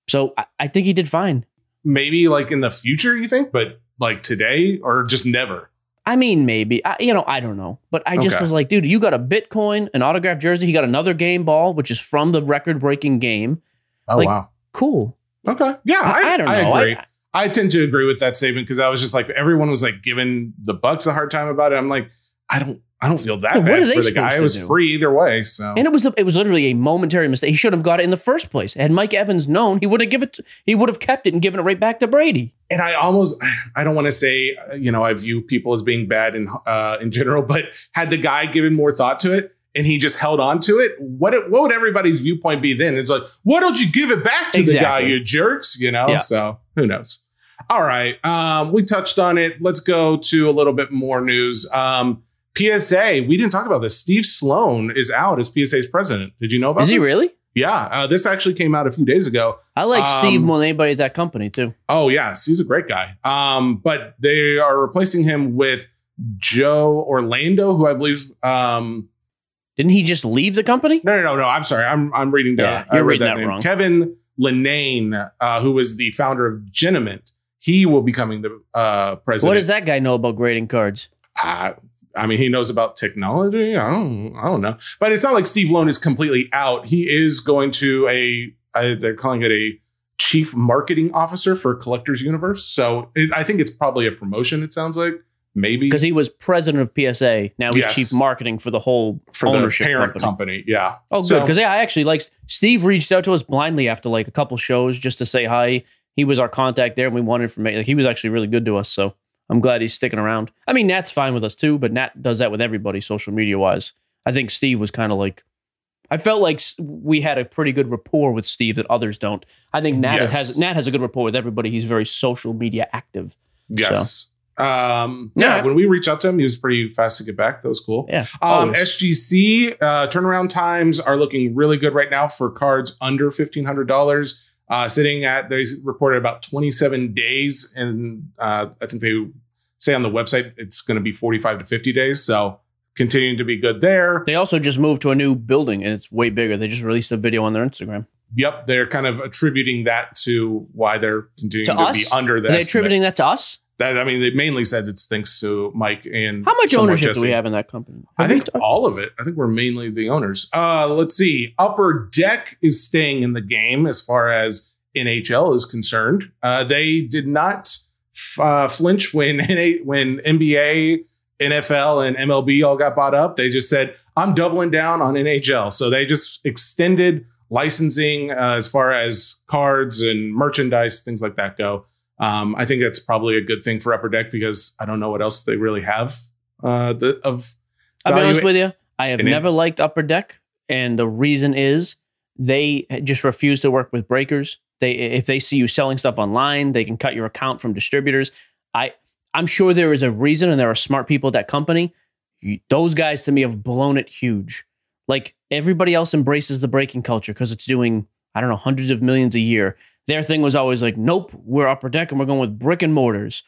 So I, I think he did fine. maybe like in the future, you think, but like today or just never. I mean, maybe. I, you know, I don't know. But I just Okay. was like, dude, you got a Bitcoin, an autographed jersey. He got another game ball, which is from the record breaking game. Oh Like- wow. Cool. Okay. Yeah, I, I, I don't I know. agree. I- I tend to agree with that statement because I was just like everyone was like giving the Bucks a hard time about it. I'm like, I don't I don't feel that Yeah, bad for the guy. It was do? free either way. So and it was it was literally a momentary mistake. He should have got it in the first place. Had Mike Evans known, he would have given it. He would have kept it and given it right back to Brady. and I almost I don't want to say you know I view people as being bad in uh, in general, but had the guy given more thought to it and he just held on to it, what it, what would everybody's viewpoint be then? It's like, why don't you give it back to the guy, you jerks? You know. Yeah. So who knows? All right, um, we touched on it. Let's go to a little bit more news. Um, PSA, we didn't talk about this. Steve Sloan is out as PSA's president. Did you know about Is he this? really? Yeah, uh, this actually came out a few days ago. I like Steve Um, more than anybody at that company too. Oh yes, he's a great guy. Um, but they are replacing him with Joe Orlando, who I believe. Um, Didn't he just leave the company? no, no, no, no. I'm sorry. I'm I'm reading down. Yeah, I you're read reading that wrong. Kevin Lenane, uh, who was the founder of Genamint, he will be becoming the uh, president. What does that guy know about grading cards? Uh, I mean, he knows about technology. I don't, I don't know, but it's not like Steve Sloan is completely out. He is going to a, they're calling it a chief marketing officer for Collectors Universe. So it, I think it's probably a promotion. It sounds like maybe Because he was president of PSA. Now he's Yes. chief marketing for the whole for ownership the parent company. company. Yeah. Oh, good. Because yeah, I actually like Steve reached out to us blindly after like a couple shows just to say hi. He was our contact there, and we wanted information. Like he was actually really good to us. So I'm glad he's sticking around. I mean, Nat's fine with us too, but Nat does that with everybody, social media wise. I think Steve was kind of like. I felt like we had a pretty good rapport with Steve that others don't. I think Nat Yes. has Nat has a good rapport with everybody. He's very social media active. Yes. Um, yeah, when we reached out to him, he was pretty fast to get back. That was cool. Yeah. Um. SGC uh, turnaround times are looking really good right now for cards under fifteen hundred dollars. Uh, sitting at they reported about twenty seven days, and uh, I think they say on the website it's going to be forty five to fifty days. So continuing to be good there. They also just moved to a new building and it's way bigger. They just released a video on their Instagram. Yep, they're kind of attributing that to why they're continuing To to, be under Are that. they attributing that to us? That. I mean, they mainly said it's thanks to Mike and How much ownership do we have in that company? I Have we think all of it. I think we're mainly the owners. Uh, let's see. Upper Deck is staying in the game as far as NHL is concerned. Uh, they did not f- uh, flinch when NA- when NBA, NFL, and MLB all got bought up. They just said, "I'm doubling down on NHL." So they just extended licensing uh, as far as cards and merchandise, things like that go. Um, I think that's probably a good thing for Upper Deck because I don't know what else they really have uh, the, of I'll be honest with you. I have in it. never liked Upper Deck, and the reason is they just refuse to work with breakers. They if they see you selling stuff online, they can cut your account from distributors. I I'm sure there is a reason, and there are smart people at that company. You- those guys to me have blown it huge. Like everybody else embraces the breaking culture because it's doing I don't know hundreds of millions a year. Their thing was always like, nope, we're Upper Deck and we're going with brick and mortars.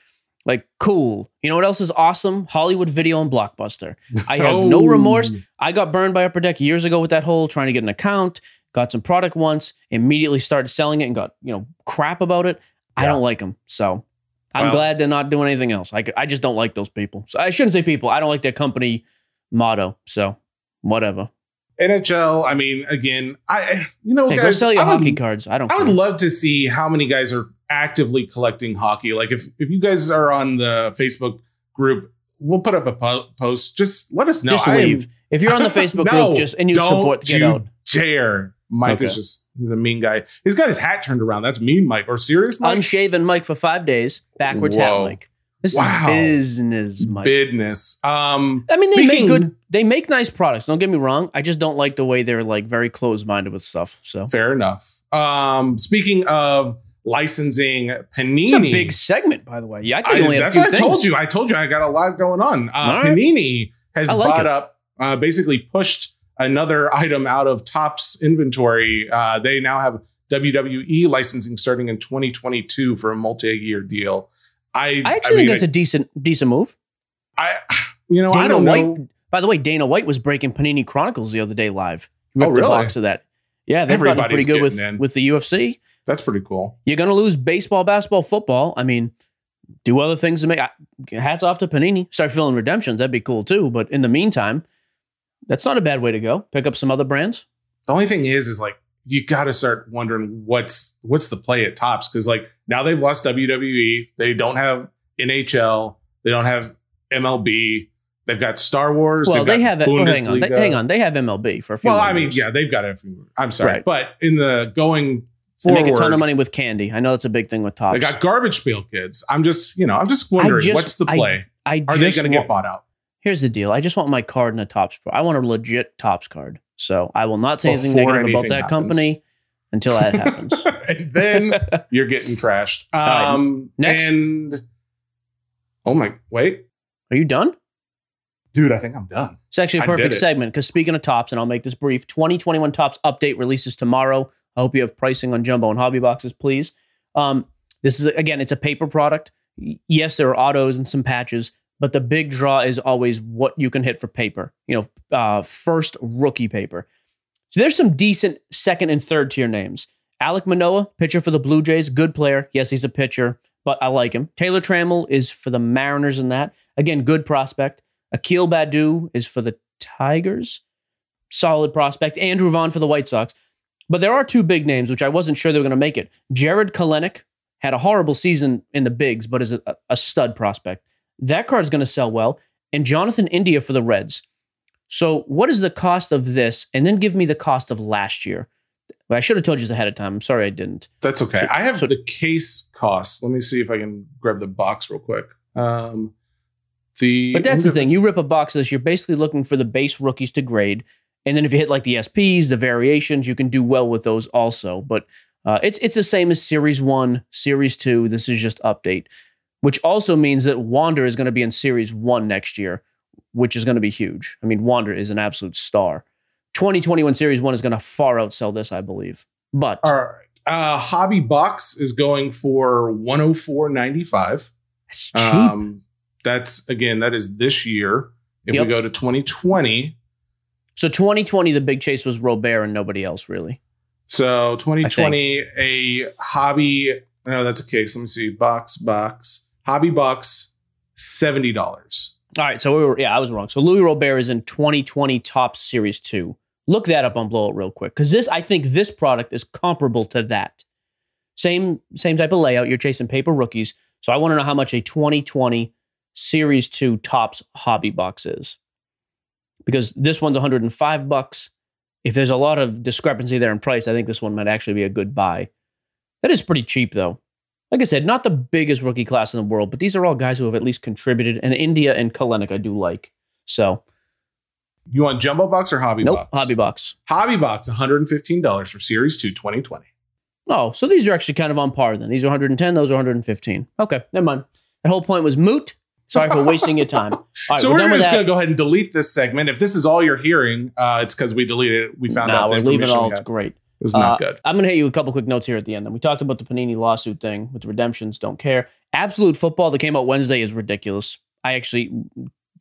Like cool. You know what else is awesome? Hollywood Video and Blockbuster. I have no Oh. remorse. I got burned by Upper Deck years ago with that whole trying to get an account. Got some product once, immediately started selling it and got you know crap about it. I Yeah. don't like them, so I'm Well- glad they're not doing anything else. i just don't like those people. So I shouldn't say people. I don't like their company motto. So whatever. NHL, I mean, again, I you know, Hey, go sell your I would, hockey cards. I don't. I care. would love to see how many guys are actively collecting hockey. Like if if you guys are on the Facebook group, we'll put up a po- post. Just let us know. just I am- leave. If you're on the Facebook No, group, just and you don't support, get you out. dare. Mike Okay. is just he's a mean guy. He's got his hat turned around. That's mean, Mike. Or serious, Mike? Unshaven Mike for five days. Backwards hat Mike. This Wow. is business, Mike. Business. Um, I mean, they make good. They make nice products. Don't get me wrong. I just don't like the way they're like very closed minded with stuff. So Fair enough. Um, speaking of licensing Panini. It's a big segment, by the way. Yeah, I think I- only that's what I told you. I told you I got a lot going on. Uh, right. Panini has like bought it. up, uh, basically pushed another item out of Topps inventory. Uh, they now have WWE licensing starting in 2022 for a multi-year deal. I I actually mean, think that's a decent decent move. I, you know, I Dana don't White. know. By the way, Dana White was breaking Panini Chronicles the other day live. He Oh, ripped really? box of that. Yeah, they've gotten Everybody's pretty good with in. with the UFC. That's pretty cool. You're gonna lose baseball, basketball, football. I mean, do other things to make. Hats off to Panini. Start filling redemptions. That'd be cool too. But in the meantime, that's not a bad way to go. Pick up some other brands. The only thing is, is like you got to start wondering what's what's the play at Topps because like now they've lost WWE, they don't have NHL, they don't have MLB, they've got Star Wars. Well, they got. Well, oh, hang on. They, hang on. They have MLB for a few. Well, I mean, years. yeah, they've got everything. I'm sorry, Right. but in the going They forward, make a ton of money with candy. I know that's a big thing with Topps. They got Garbage Pail Kids. I'm just, you know, I'm just wondering just- what's the play. I Are they going to get bought out? Here's the deal. I just want my card in a Topps. I want a legit Topps card. So I will not say anything negative about that happens. company until that happens. and then you're getting trashed. right. Um, Next. and oh my, wait, Are you done? dude, I think I'm done. It's actually a perfect segment because speaking of Topps, and I'll make this brief 2021 Topps update releases tomorrow. I hope you have pricing on jumbo and hobby boxes, please. Um, this is again, it's a paper product. Yes, there are autos and some patches, but the big draw is always what you can hit for paper. You know, uh, first rookie paper. So there's some decent second and third tier names. Alek Manoah, pitcher for the Blue Jays, good player. Yes, he's a pitcher, but I like him. Taylor Trammell is for the Mariners in that. Again, good prospect. Akil Baddoo is for the Tigers. Solid prospect. Andrew Vaughn for the White Sox. But there are two big names, which I wasn't sure they were going to make it. Jarred Kelenic had a horrible season in the bigs, but is a, a stud prospect. That card's going to sell well. And Jonathan India for the Reds. So, what is the cost of this? And then give me the cost of last year. I should have told you this ahead of time. I'm sorry I didn't. That's okay. So- I have so- the case cost. Let me see if I can grab the box real quick. Um, the But that's the thing. You rip a box of this, you're basically looking for the base rookies to grade. And then if you hit like the SPs, the variations, you can do well with those also. But uh, it's it's the same as Series 1, Series 2. This is just update, which also means that Wander is going to be in Series 1 next year, which is going to be huge. I mean, Wander is an absolute star. 2021 Series 1 is going to far outsell this, I believe. But right. Uh, Hobby Box is going for 104.95. it's cheap. Um, that's again, that is this year. If Yep. we go to 2020, so 2020, the big chase was Robert and nobody else, really. so 2020, a hobby. No, that's a case. Let me see. Box, box, hobby box, seventy dollars. All right, so we were yeah, I was wrong. So Luis Robert is in 2020 Topps Series 2. Look that up on Blowout real quick cuz this I think this product is comparable to that. Same same type of layout, you're chasing paper rookies. So I want to know how much a 2020 Series 2 Topps hobby box is. Because this one's 105 bucks. If there's a lot of discrepancy there in price, I think this one might actually be a good buy. That is pretty cheap though. Like I said, not the biggest rookie class in the world, but these are all guys who have at least contributed. And India and Kelenic, I do like. So, You want jumbo box or hobby nope, box? hobby box. Hobby box, one hundred and fifteen dollars for Series Two 2020. Oh, so these are actually kind of on par then. These are 110, those are 115. Okay, never mind. That whole point was moot. Sorry for wasting your time. All right, so we're, we're, just going to go ahead and delete this segment. If this is all you're hearing, uh, it's because we deleted it. We found nah, out the we're leaving all. we It's great. It was not Uh, good. I'm going to hit you with a couple quick notes here at the end. Then we talked about the Panini lawsuit thing with the redemptions. Don't care. Absolute football that came out Wednesday is ridiculous. I actually,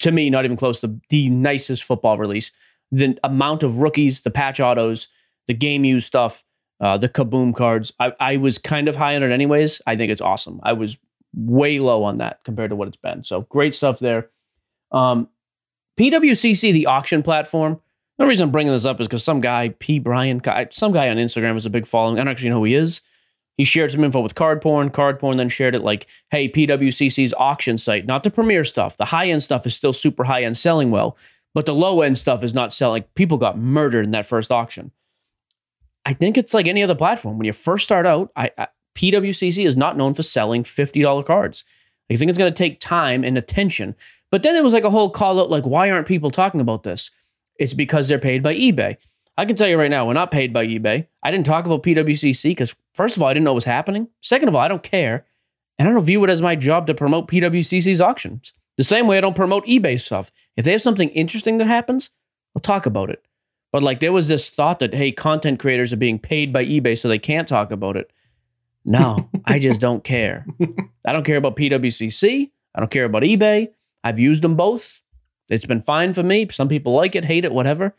to me, not even close to the nicest football release. The amount of rookies, the patch autos, the game use stuff, uh, the kaboom cards. I, I was kind of high on it anyways. I think it's awesome. I was way low on that compared to what it's been. So great stuff there. Um, PWCC, the auction platform. The reason I'm bringing this up is because some guy, P. Brian, some guy on Instagram has a big following. I don't actually know who he is. He shared some info with Card Porn. Card Porn then shared it like, hey, PWCC's auction site, not the premier stuff. The high end stuff is still super high end, selling well, but the low end stuff is not selling. People got murdered in that first auction. I think it's like any other platform. When you first start out, I, I, PWCC is not known for selling $50 cards. I think it's going to take time and attention. But then there was like a whole call out like, why aren't people talking about this? It's because they're paid by eBay. I can tell you right now, we're not paid by eBay. I didn't talk about PWCC because, first of all, I didn't know what was happening. Second of all, I don't care. And I don't view it as my job to promote PWCC's auctions. The same way I don't promote eBay stuff. If they have something interesting that happens, I'll talk about it. But like there was this thought that, hey, content creators are being paid by eBay so they can't talk about it. No, I just don't care. I don't care about PWCC. I don't care about eBay. I've used them both. It's been fine for me. Some people like it, hate it, whatever.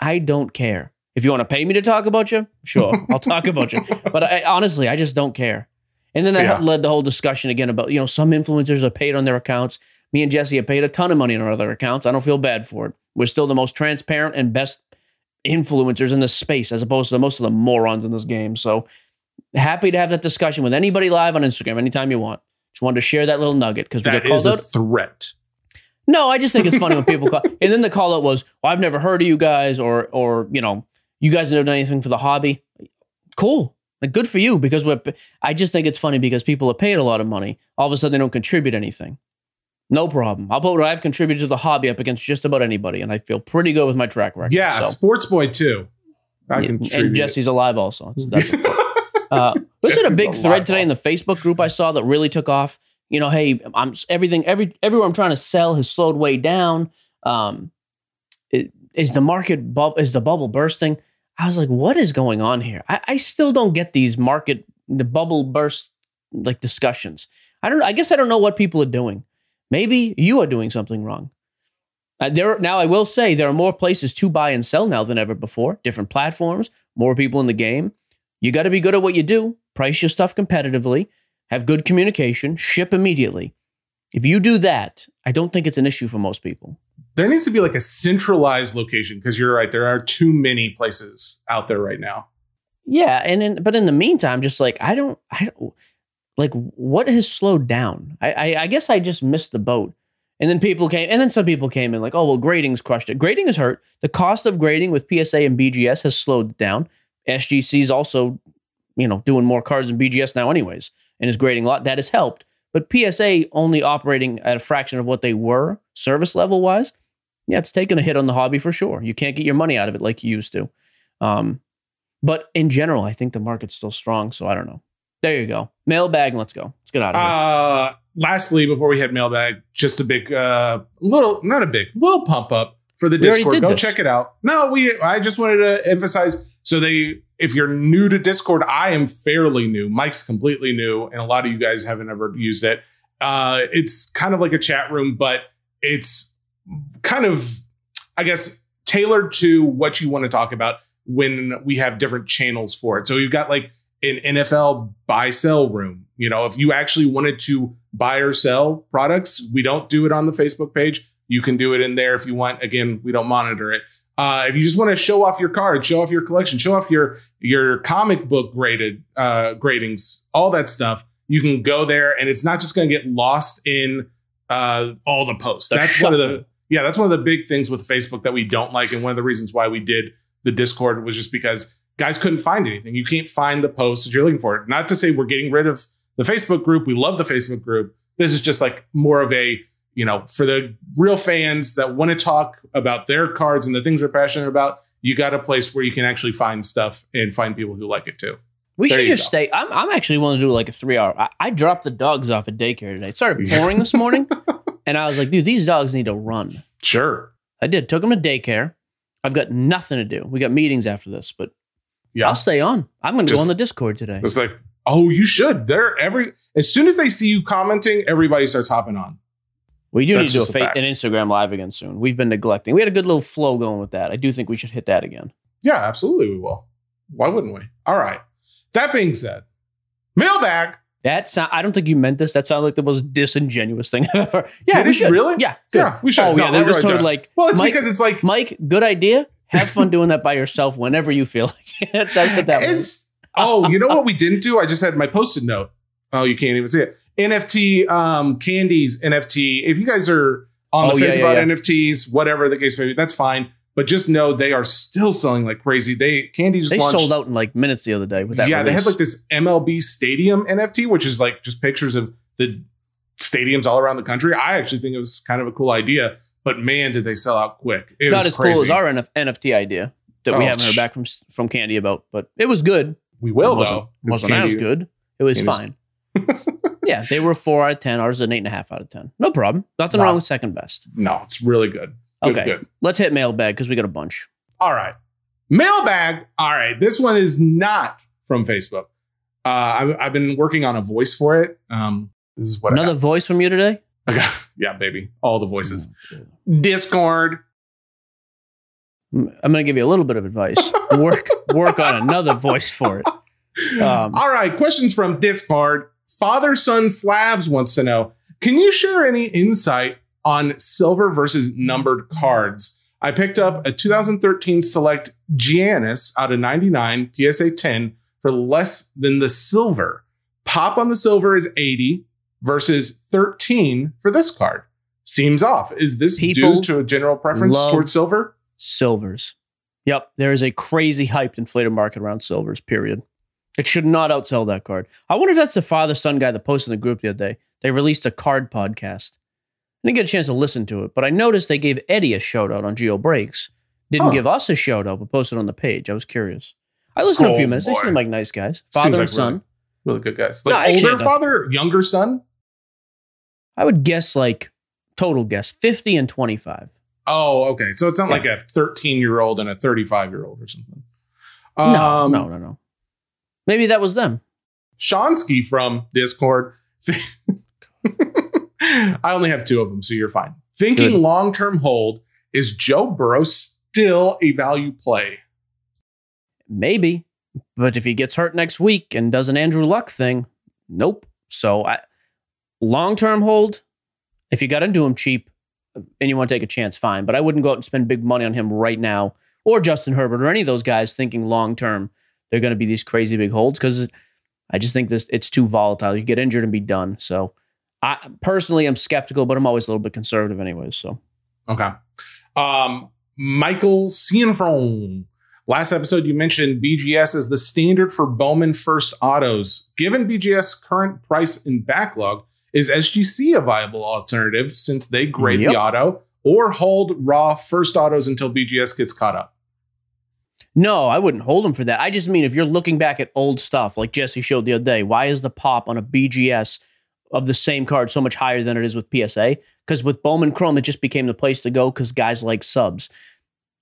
I don't care. If you want to pay me to talk about you, sure, I'll talk about you. But I, honestly, I just don't care. And then that Yeah. led the whole discussion again about, you know, some influencers are paid on their accounts. Me and Jesse have paid a ton of money on our other accounts. I don't feel bad for it. We're still the most transparent and best influencers in this space as opposed to most of the morons in this game. So happy to have that discussion with anybody live on Instagram anytime you want. Just wanted to share that little nugget because we That is called a out. threat. No, I just think it's funny when people call. And then the call out was, well, I've never heard of you guys, or or you know, you guys never done anything for the hobby. Cool, like good for you because we're. I just think it's funny because people are paid a lot of money. All of a sudden, they don't contribute anything. No problem. I'll put what I've contributed to the hobby up against just about anybody, and I feel pretty good with my track record. Yeah, So, sports boy too. I can and. Jesse's alive also. So that's Uh, was it a big thread today in the. Facebook group I saw that really took off? You know, hey, I'm everything every everywhere I'm trying to sell has slowed way down. Um, the market bubble is the bubble bursting? I was like, what is going on here? I, I still don't get these market the bubble burst like discussions. I don't. I guess I don't know what people are doing. Maybe you are doing something wrong. Uh, there now, I will say there are more places to buy and sell now than ever before. Different platforms, more people in the game. You got to be good at what you do. Price your stuff competitively. Have good communication. Ship immediately. If you do that, I don't think it's an issue for most people. there needs to be like a centralized location because you're right. There are too many places out there right now. Yeah, and in, but in the meantime, just like I don't, I don't like what has slowed down. I, I I guess I just missed the boat. And then people came, and then some people came in like, oh well, grading's crushed it. Grading is hurt. The cost of grading with PSA and BGS has slowed down. SGC is also, you know, doing more cards in BGS now, anyways, and is grading a lot. That has helped. But PSA only operating at a fraction of what they were service level wise. Yeah, it's taken a hit on the hobby for sure. You can't get your money out of it like you used to. Um, but in general, I think the market's still strong. So I don't know. There you go. Mailbag. Let's go. Let's get out of here. Uh, lastly, before we head mailbag, just a big, uh, little, not a big, little pump up for the We Discord. Go this. check it out. No, we, I just wanted to emphasize. So they, if you're new to Discord, I am fairly new. Mike's completely new, and a lot of you guys haven't ever used it. Uh, it's kind of like a chat room, but it's kind of, I guess, tailored to what you want to talk about when we have different channels for it. So you've got like an NFL buy sell room. You know, if you actually wanted to buy or sell products, we don't do it on the Facebook page. You can do it in there if you want. Again, we don't monitor it. Uh, if you just want to show off your card, show off your collection, show off your your comic book graded uh, gradings, all that stuff, you can go there, and it's not just going to get lost in uh, all the posts. The that's one of the yeah, that's one of the big things with Facebook that we don't like, and one of the reasons why we did the Discord was just because guys couldn't find anything. You can't find the posts that you're looking for. Not to say we're getting rid of the Facebook group. We love the Facebook group. This is just like more of a you know for the real fans that want to talk about their cards and the things they're passionate about. You got a place where you can actually find stuff and find people who like it too. we there should just go. stay. I'm, I'm actually willing to do like a three hour. I, I dropped the dogs off at daycare today. It started pouring this morning. and I was like, dude, these dogs need to run. Sure. I did. Took them to daycare. I've got nothing to do. We got meetings after this, but Yeah. I'll stay on. I'm going to go on the Discord today. It's like, oh, you should. They're every as soon as they see you commenting, everybody starts hopping on. We do need to do a fa- fact. an Instagram live again soon. We've been neglecting. We had a good little flow going with that. I do think we should hit that again. Yeah, absolutely, we will. Why wouldn't we? All right. That being said, mailbag. That sound, I don't think you meant this. That sounded like the most disingenuous thing ever. Yeah, Did we it should. really? Yeah, good. Yeah, we should. Oh No, yeah, that was right totally like Well, it's Mike, because it's like Mike. Good idea. Have fun doing that by yourself whenever you feel like it. That's what that was. Oh, you know what we didn't do? I just had my post-it note. Oh, you can't even see it. NFT um, candies NFT. If you guys are on the Oh, fence yeah, about yeah. NFTs, whatever the case may be, that's fine. But just know they are still selling like crazy. They candy just They launched. sold out in like minutes the other day with that. yeah, they had like this MLB Stadium NFT, which is like just pictures of the stadiums all around the country. I actually think it was kind of a cool idea, but man, did they sell out quick! It not as crazy. cool as our NF- NFT idea. that we Oh, haven't heard back from from Candy about, but it was good. We will though. it wasn't, though. wasn't as good. It was fine. yeah, they were four out of ten. Ours is an eight and a half out of ten. No problem. Nothing Wow. wrong with second best. No, it's really good. Good, Okay. good. Let's hit mailbag because we got a bunch. All right. Mailbag. All right. This one is not from Facebook. Uh, I've, I've been working on a voice for it. Um, this is what Another voice from you today. Got. Yeah, baby. All the voices. Discord. I'm going to give you a little bit of advice. work work on another voice for it. Um, All right. Questions from Discord. Father Son Slabs wants to know Can you share any insight on silver versus numbered cards? I picked up a 2013 Select Giannis out of 99 PSA 10 for less than the silver. Pop on the silver is 80 versus 13 for this card. Seems off. Is this People due to a general preference towards silver? silvers. Yep, there is a crazy hyped inflated market around silvers. Period. It should not outsell that card. I wonder if that's the father son guy that posted in the group the other day. They released a card podcast. I didn't get a chance to listen to it, but I noticed they gave Eddie a shout out on Geo Breaks. Didn't give us a shout out, but posted on the page. I was curious. I listened to a few Oh, minutes. They seem like nice guys. Seems Father like and son. Really, really good guys. Like actually, older father, younger son? I would guess like total guess 50 and 25. Oh, okay. So it's not Yeah. like a 13 year old and a 35 year old or something. no, Um, no, no, no. Maybe that was them. Shonsky from Discord. I only have two of them, so you're fine. Thinking long term hold, is Joe Burrow still a value play? Maybe. But if he gets hurt next week and does an Andrew Luck thing, nope. So I long term hold, if you got into him cheap and you want to take a chance, fine. But I wouldn't go out and spend big money on him right now, or Justin Herbert, or any of those guys thinking long term they're going to be these crazy big holds because I just think this it's too volatile. You get injured and be done. So I personally I'm skeptical, but I'm always a little bit conservative anyways. So Okay. Um, Michael Cianfron. Last episode, you mentioned BGS as the standard for Bowman first autos. Given BGS current price and backlog, is SGC a viable alternative since they grade Yep. the auto or hold raw first autos until BGS gets caught up? No, I wouldn't hold him for that. I just mean if you're looking back at old stuff, like Jesse showed the other day, why is the pop on a BGS of the same card so much higher than it is with PSA? Because with Bowman Chrome, it just became the place to go because guys like subs.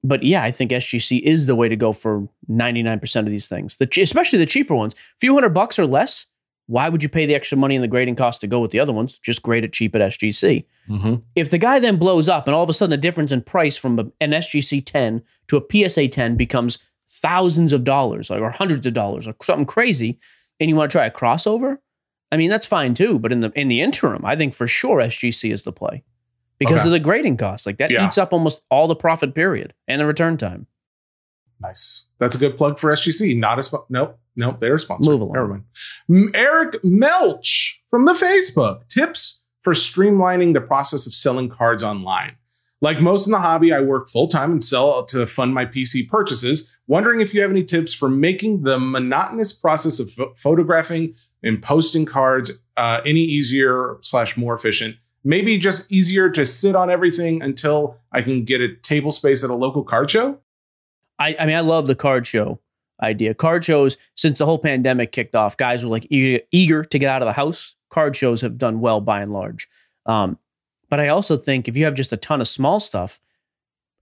But yeah, I think SGC is the way to go for 99% of these things, the, especially the cheaper ones. A few hundred bucks or less, why would you pay the extra money in the grading cost to go with the other ones? Just grade it cheap at SGC mm-hmm. if the guy then blows up and all of a sudden the difference in price from an SGC 10 to a PSA 10 becomes thousands of dollars or hundreds of dollars or something crazy and you want to try a crossover I mean that's fine too but in the in the interim I think for sure SGC is the play because Okay. of the grading cost like that Yeah. eats up almost all the profit period and the return time Nice. That's a good plug for SGC. Not a sponsor. Nope. Nope. They're a sponsor. Move along. Never mind. Eric Melch from the Facebook tips for streamlining the process of selling cards online. Like most in the hobby, I work full time and sell to fund my PC purchases. Wondering if you have any tips for making the monotonous process of pho- photographing and posting cards uh, any easier slash more efficient. Maybe just easier to sit on everything until I can get a table space at a local card show. I, I mean, I love the card show idea. Card shows, since the whole pandemic kicked off, guys were like eager, eager to get out of the house. Card shows have done well by and large. Um, but I also think if you have just a ton of small stuff,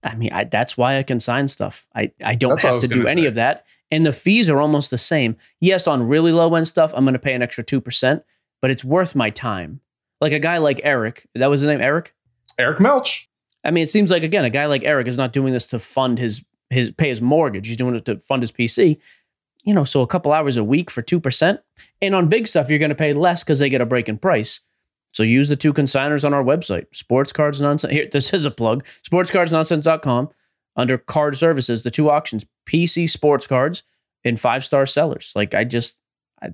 I mean, I, that's why I can sign stuff. I, I don't That's have to do any say. of that. And the fees are almost the same. Yes, on really low end stuff, I'm going to pay an extra 2%, but it's worth my time. Like a guy like Eric, that was his name, Eric? Eric Melch. I mean, it seems like again, a guy like Eric is not doing this to fund his his pay his mortgage. He's doing it to fund his PC. You know, so a couple hours a week for two percent, and on big stuff you're going to pay less because they get a break in price. So use the two consigners on our website, Sports Cards Nonsense. Here, this is a plug: sportscardsnonsense.com. Under card services, the two auctions: PC sports cards and five star sellers. Like I just, I,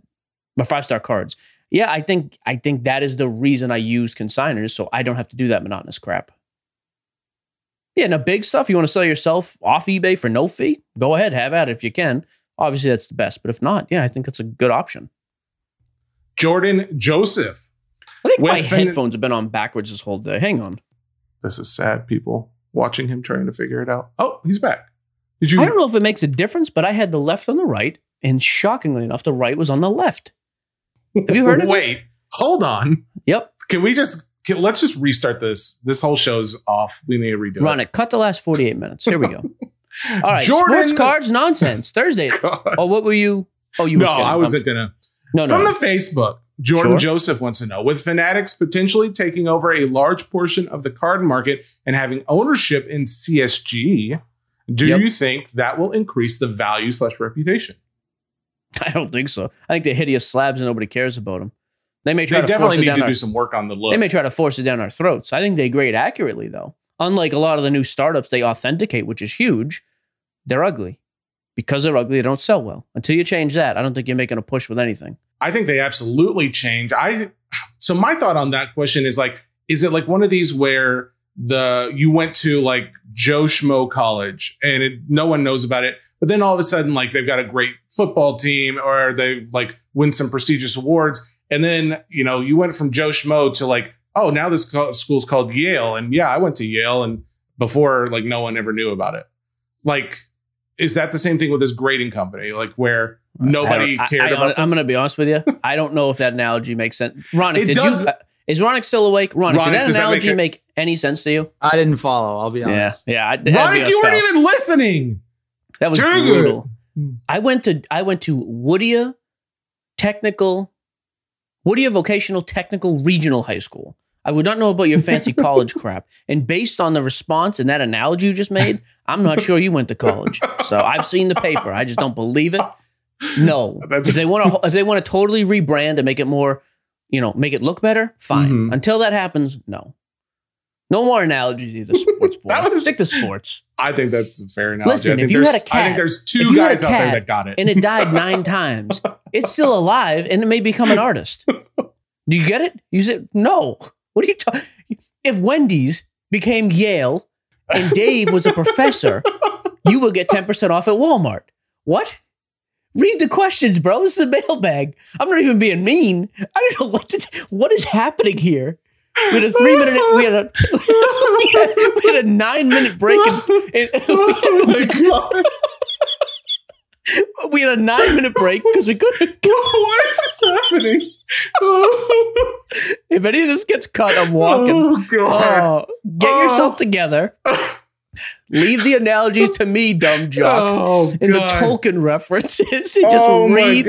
but five star cards. Yeah, I think I think that is the reason I use consigners, so I don't have to do that monotonous crap. Yeah, now big stuff. You want to sell yourself off eBay for no fee? Go ahead, have at it if you can. Obviously, that's the best. But if not, yeah, I think that's a good option. Jordan Joseph. I think my fin- headphones have been on backwards this whole day. Hang on. This is sad, people watching him trying to figure it out. Oh, he's back. Did you? I don't know if it makes a difference, but I had the left on the right, and shockingly enough, the right was on the left. Have you heard of it? Wait, hold on. Yep. Can we just can, let's just restart this? This whole show's off. We need to redo it. Run it. it. Cut the last 48 minutes. Here we go. All right. Jordan- Sports cards nonsense. Thursday. God. Oh, what were you? Oh, you no. I wasn't Um, gonna. No, no. From the Facebook, Jordan Sure. Joseph wants to know with Fanatics potentially taking over a large portion of the card market and having ownership in CSG, do Yep. you think that will increase the value slash reputation? I don't think so. I think they're hideous slabs and nobody cares about them. They may try They to force definitely it need down to our, do some work on the look. They may try to force it down our throats. I think they grade accurately though. Unlike a lot of the new startups, they authenticate, which is huge. They're ugly. Because they're ugly, they don't sell well. Until you change that, I don't think you're making a push with anything. I think they absolutely change. I so my thought on that question is like, is it like one of these where the you went to like Joe Schmo College and it, no one knows about it, but then all of a sudden like they've got a great football team or they like win some prestigious awards, and then you know you went from Joe Schmo to like oh now this co- school's called Yale, and yeah I went to Yale and before like no one ever knew about it. Like, is that the same thing with this grading company? Like where nobody I cared I, about? I, am going to be honest with you. I don't know if that analogy makes sense. Ronak, It did does- you? Uh, is Ronak still awake? Ronak, Ronak, did that does that analogy make make, any sense to you? I didn't follow. I'll be honest. yeah. I, that'd be Ronnie, a you weren't even listening. That was Dude. brutal. I went to I went to Woodia Technical, Woodia Vocational Technical Regional High School. I would not know about your fancy college crap. And based on the response and that analogy you just made, I'm not sure you went to college. So I've seen the paper. I just don't believe it. No. That's- if they want to if they want to totally rebrand and make it more, you know, make it look better, fine. Mhm. Until that happens, no. No more analogies either. Sports boy. Was- Stick to sports. I think that's a fair analogy. Listen, I think if you there's, had a cat- I think there's if two you had a guys out there cat that got it. and it died nine times. It's still alive and it may become an artist. Do you get it? You said no. What are you talking? If Wendy's became Yale and Dave was a professor, you would get ten percent off at Walmart. What? Read the questions, bro. This is a mailbag. I'm not even being mean. I don't know what to, what is happening here. We had a three minute. We had a we had, we had a nine minute break. And, and oh my god! we had a nine minute break because we couldn't. Why is this happening? If any of this gets cut, I'm walking. Oh god! Oh, get Oh. yourself together. Leave the analogies to me, dumb jock. Oh and the god! Tolkien references, and just oh read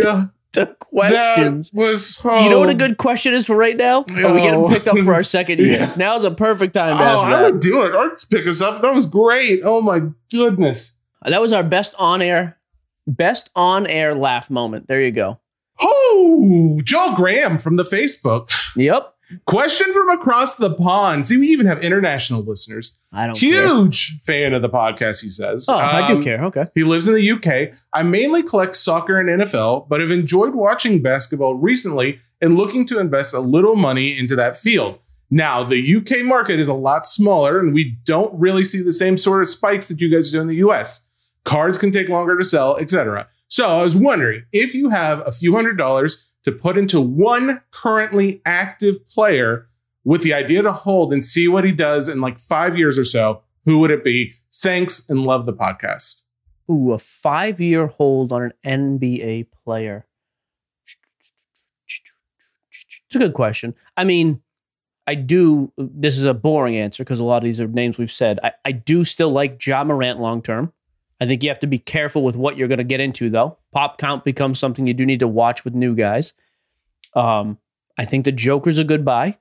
the questions. That was so. You know what a good question is for right now? Are we getting picked up for our second year? Yeah. Now's a perfect time to Oh, I that. would do it. I'd pick us up. That was great. Oh my goodness. That was our best on air, best on air laugh moment. There you go. Oh, Joel Graham from the Facebook. Yep. Question from across the pond. See, we even have international listeners. I don't care. Huge fan of the podcast, he says. Oh, I do Um, care. Okay. He lives in the UK. I mainly collect soccer and NFL, but have enjoyed watching basketball recently and looking to invest a little money into that field. Now, the UK market is a lot smaller, and we don't really see the same sort of spikes that you guys do in the US. Cards can take longer to sell, etc. So I was wondering if you have a few hundred dollars to put into one currently active player with the idea to hold and see what he does in like five years or so, who would it be? Thanks and love the podcast. Ooh, a five year hold on an NBA player. It's a good question. I mean, I do. This is a boring answer because a lot of these are names we've said. I, I do still like Ja Morant long term. I think you have to be careful with what you're going to get into, though. Pop count becomes something you do need to watch with new guys. Um, I think the Joker's a good buy.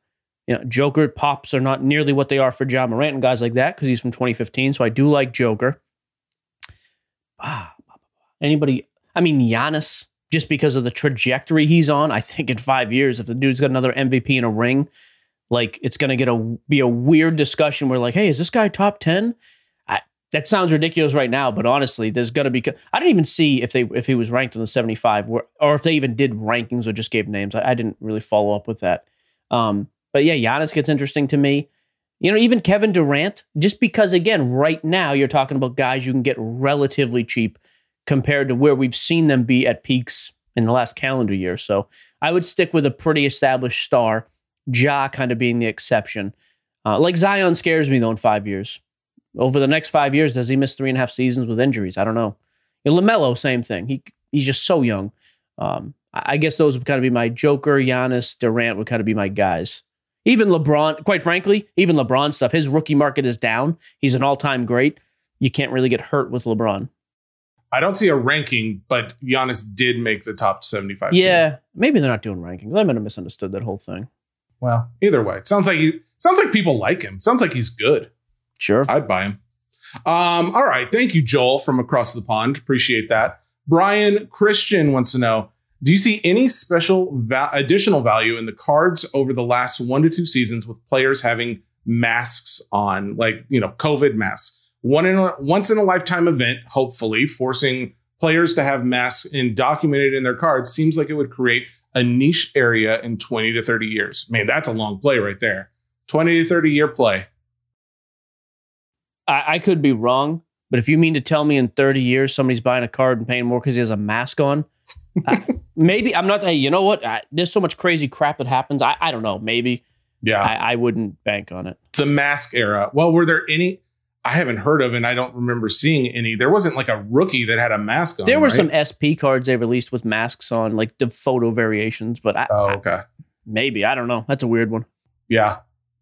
You know, Joker pops are not nearly what they are for Ja Morant and guys like that because he's from 2015. So I do like Joker. Ah, anybody? I mean, Giannis, just because of the trajectory he's on. I think in five years, if the dude's got another MVP in a ring, like it's going to get a be a weird discussion where like, hey, is this guy top ten? That sounds ridiculous right now, but honestly, there's to be. I didn't even see if they if he was ranked in the 75 or, or if they even did rankings or just gave names. I, I didn't really follow up with that. Um, but yeah, Giannis gets interesting to me. You know, even Kevin Durant, just because again, right now you're talking about guys you can get relatively cheap compared to where we've seen them be at peaks in the last calendar year. So I would stick with a pretty established star, Ja kind of being the exception. Uh, like Zion scares me though in five years. Over the next five years, does he miss three and a half seasons with injuries? I don't know. You know, LaMelo, same thing. He he's just so young. Um, I guess those would kind of be my Joker, Giannis, Durant would kind of be my guys. Even LeBron, quite frankly, even LeBron stuff. His rookie market is down. He's an all-time great. You can't really get hurt with LeBron. I don't see a ranking, but Giannis did make the top 75. team. Yeah, maybe they're not doing rankings. I might have misunderstood that whole thing. Well, either way, it sounds like he sounds like people like him. Sounds like he's good. Sure. I'd buy him. Um, all right. Thank you, Joel, from across the pond. Appreciate that. Brian Christian wants to know Do you see any special va- additional value in the cards over the last one to two seasons with players having masks on, like, you know, COVID masks? One in a, once in a lifetime event, hopefully, forcing players to have masks and documented in their cards seems like it would create a niche area in 20 to 30 years. Man, that's a long play right there. 20 to 30 year play. I, I could be wrong, but if you mean to tell me in 30 years somebody's buying a card and paying more because he has a mask on, I- maybe I'm not. Hey, you know what? I, there's so much crazy crap that happens. I, I don't know. Maybe Yeah. I, I wouldn't bank on it. the mask era. Well, were there any? I haven't heard of, and I don't remember seeing any. There wasn't like a rookie that had a mask on. There were right? some SP cards they released with masks on, like the photo variations, but I, Oh, I- okay. maybe I don't know. That's a weird one. Yeah.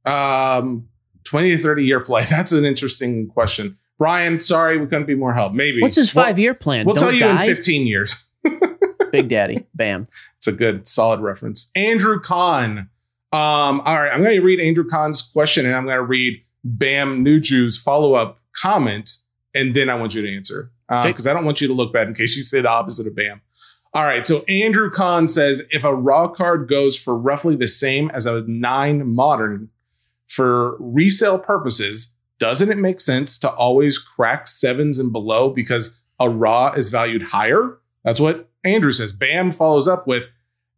Um, 20 to 30 year play. That's an interesting question. Brian, sorry, we couldn't be more help. Maybe. What's his five year plan? We'll, tell you die? in 15 years. Big Daddy. Bam. It's a good, solid reference. Andrew Kahn. Um, all right, I'm going to read Andrew Kahn's question and I'm going to read Bam Nuju's follow up comment, and then I want you to answer because I don't want you to look bad in case you say the opposite of Bam. All right, so Andrew Kahn says if a raw card goes for roughly the same as a nine modern for resale purposes, doesn't it make sense to always crack sevens and below because a raw is valued higher? That's what Andrew says. Bam follows up with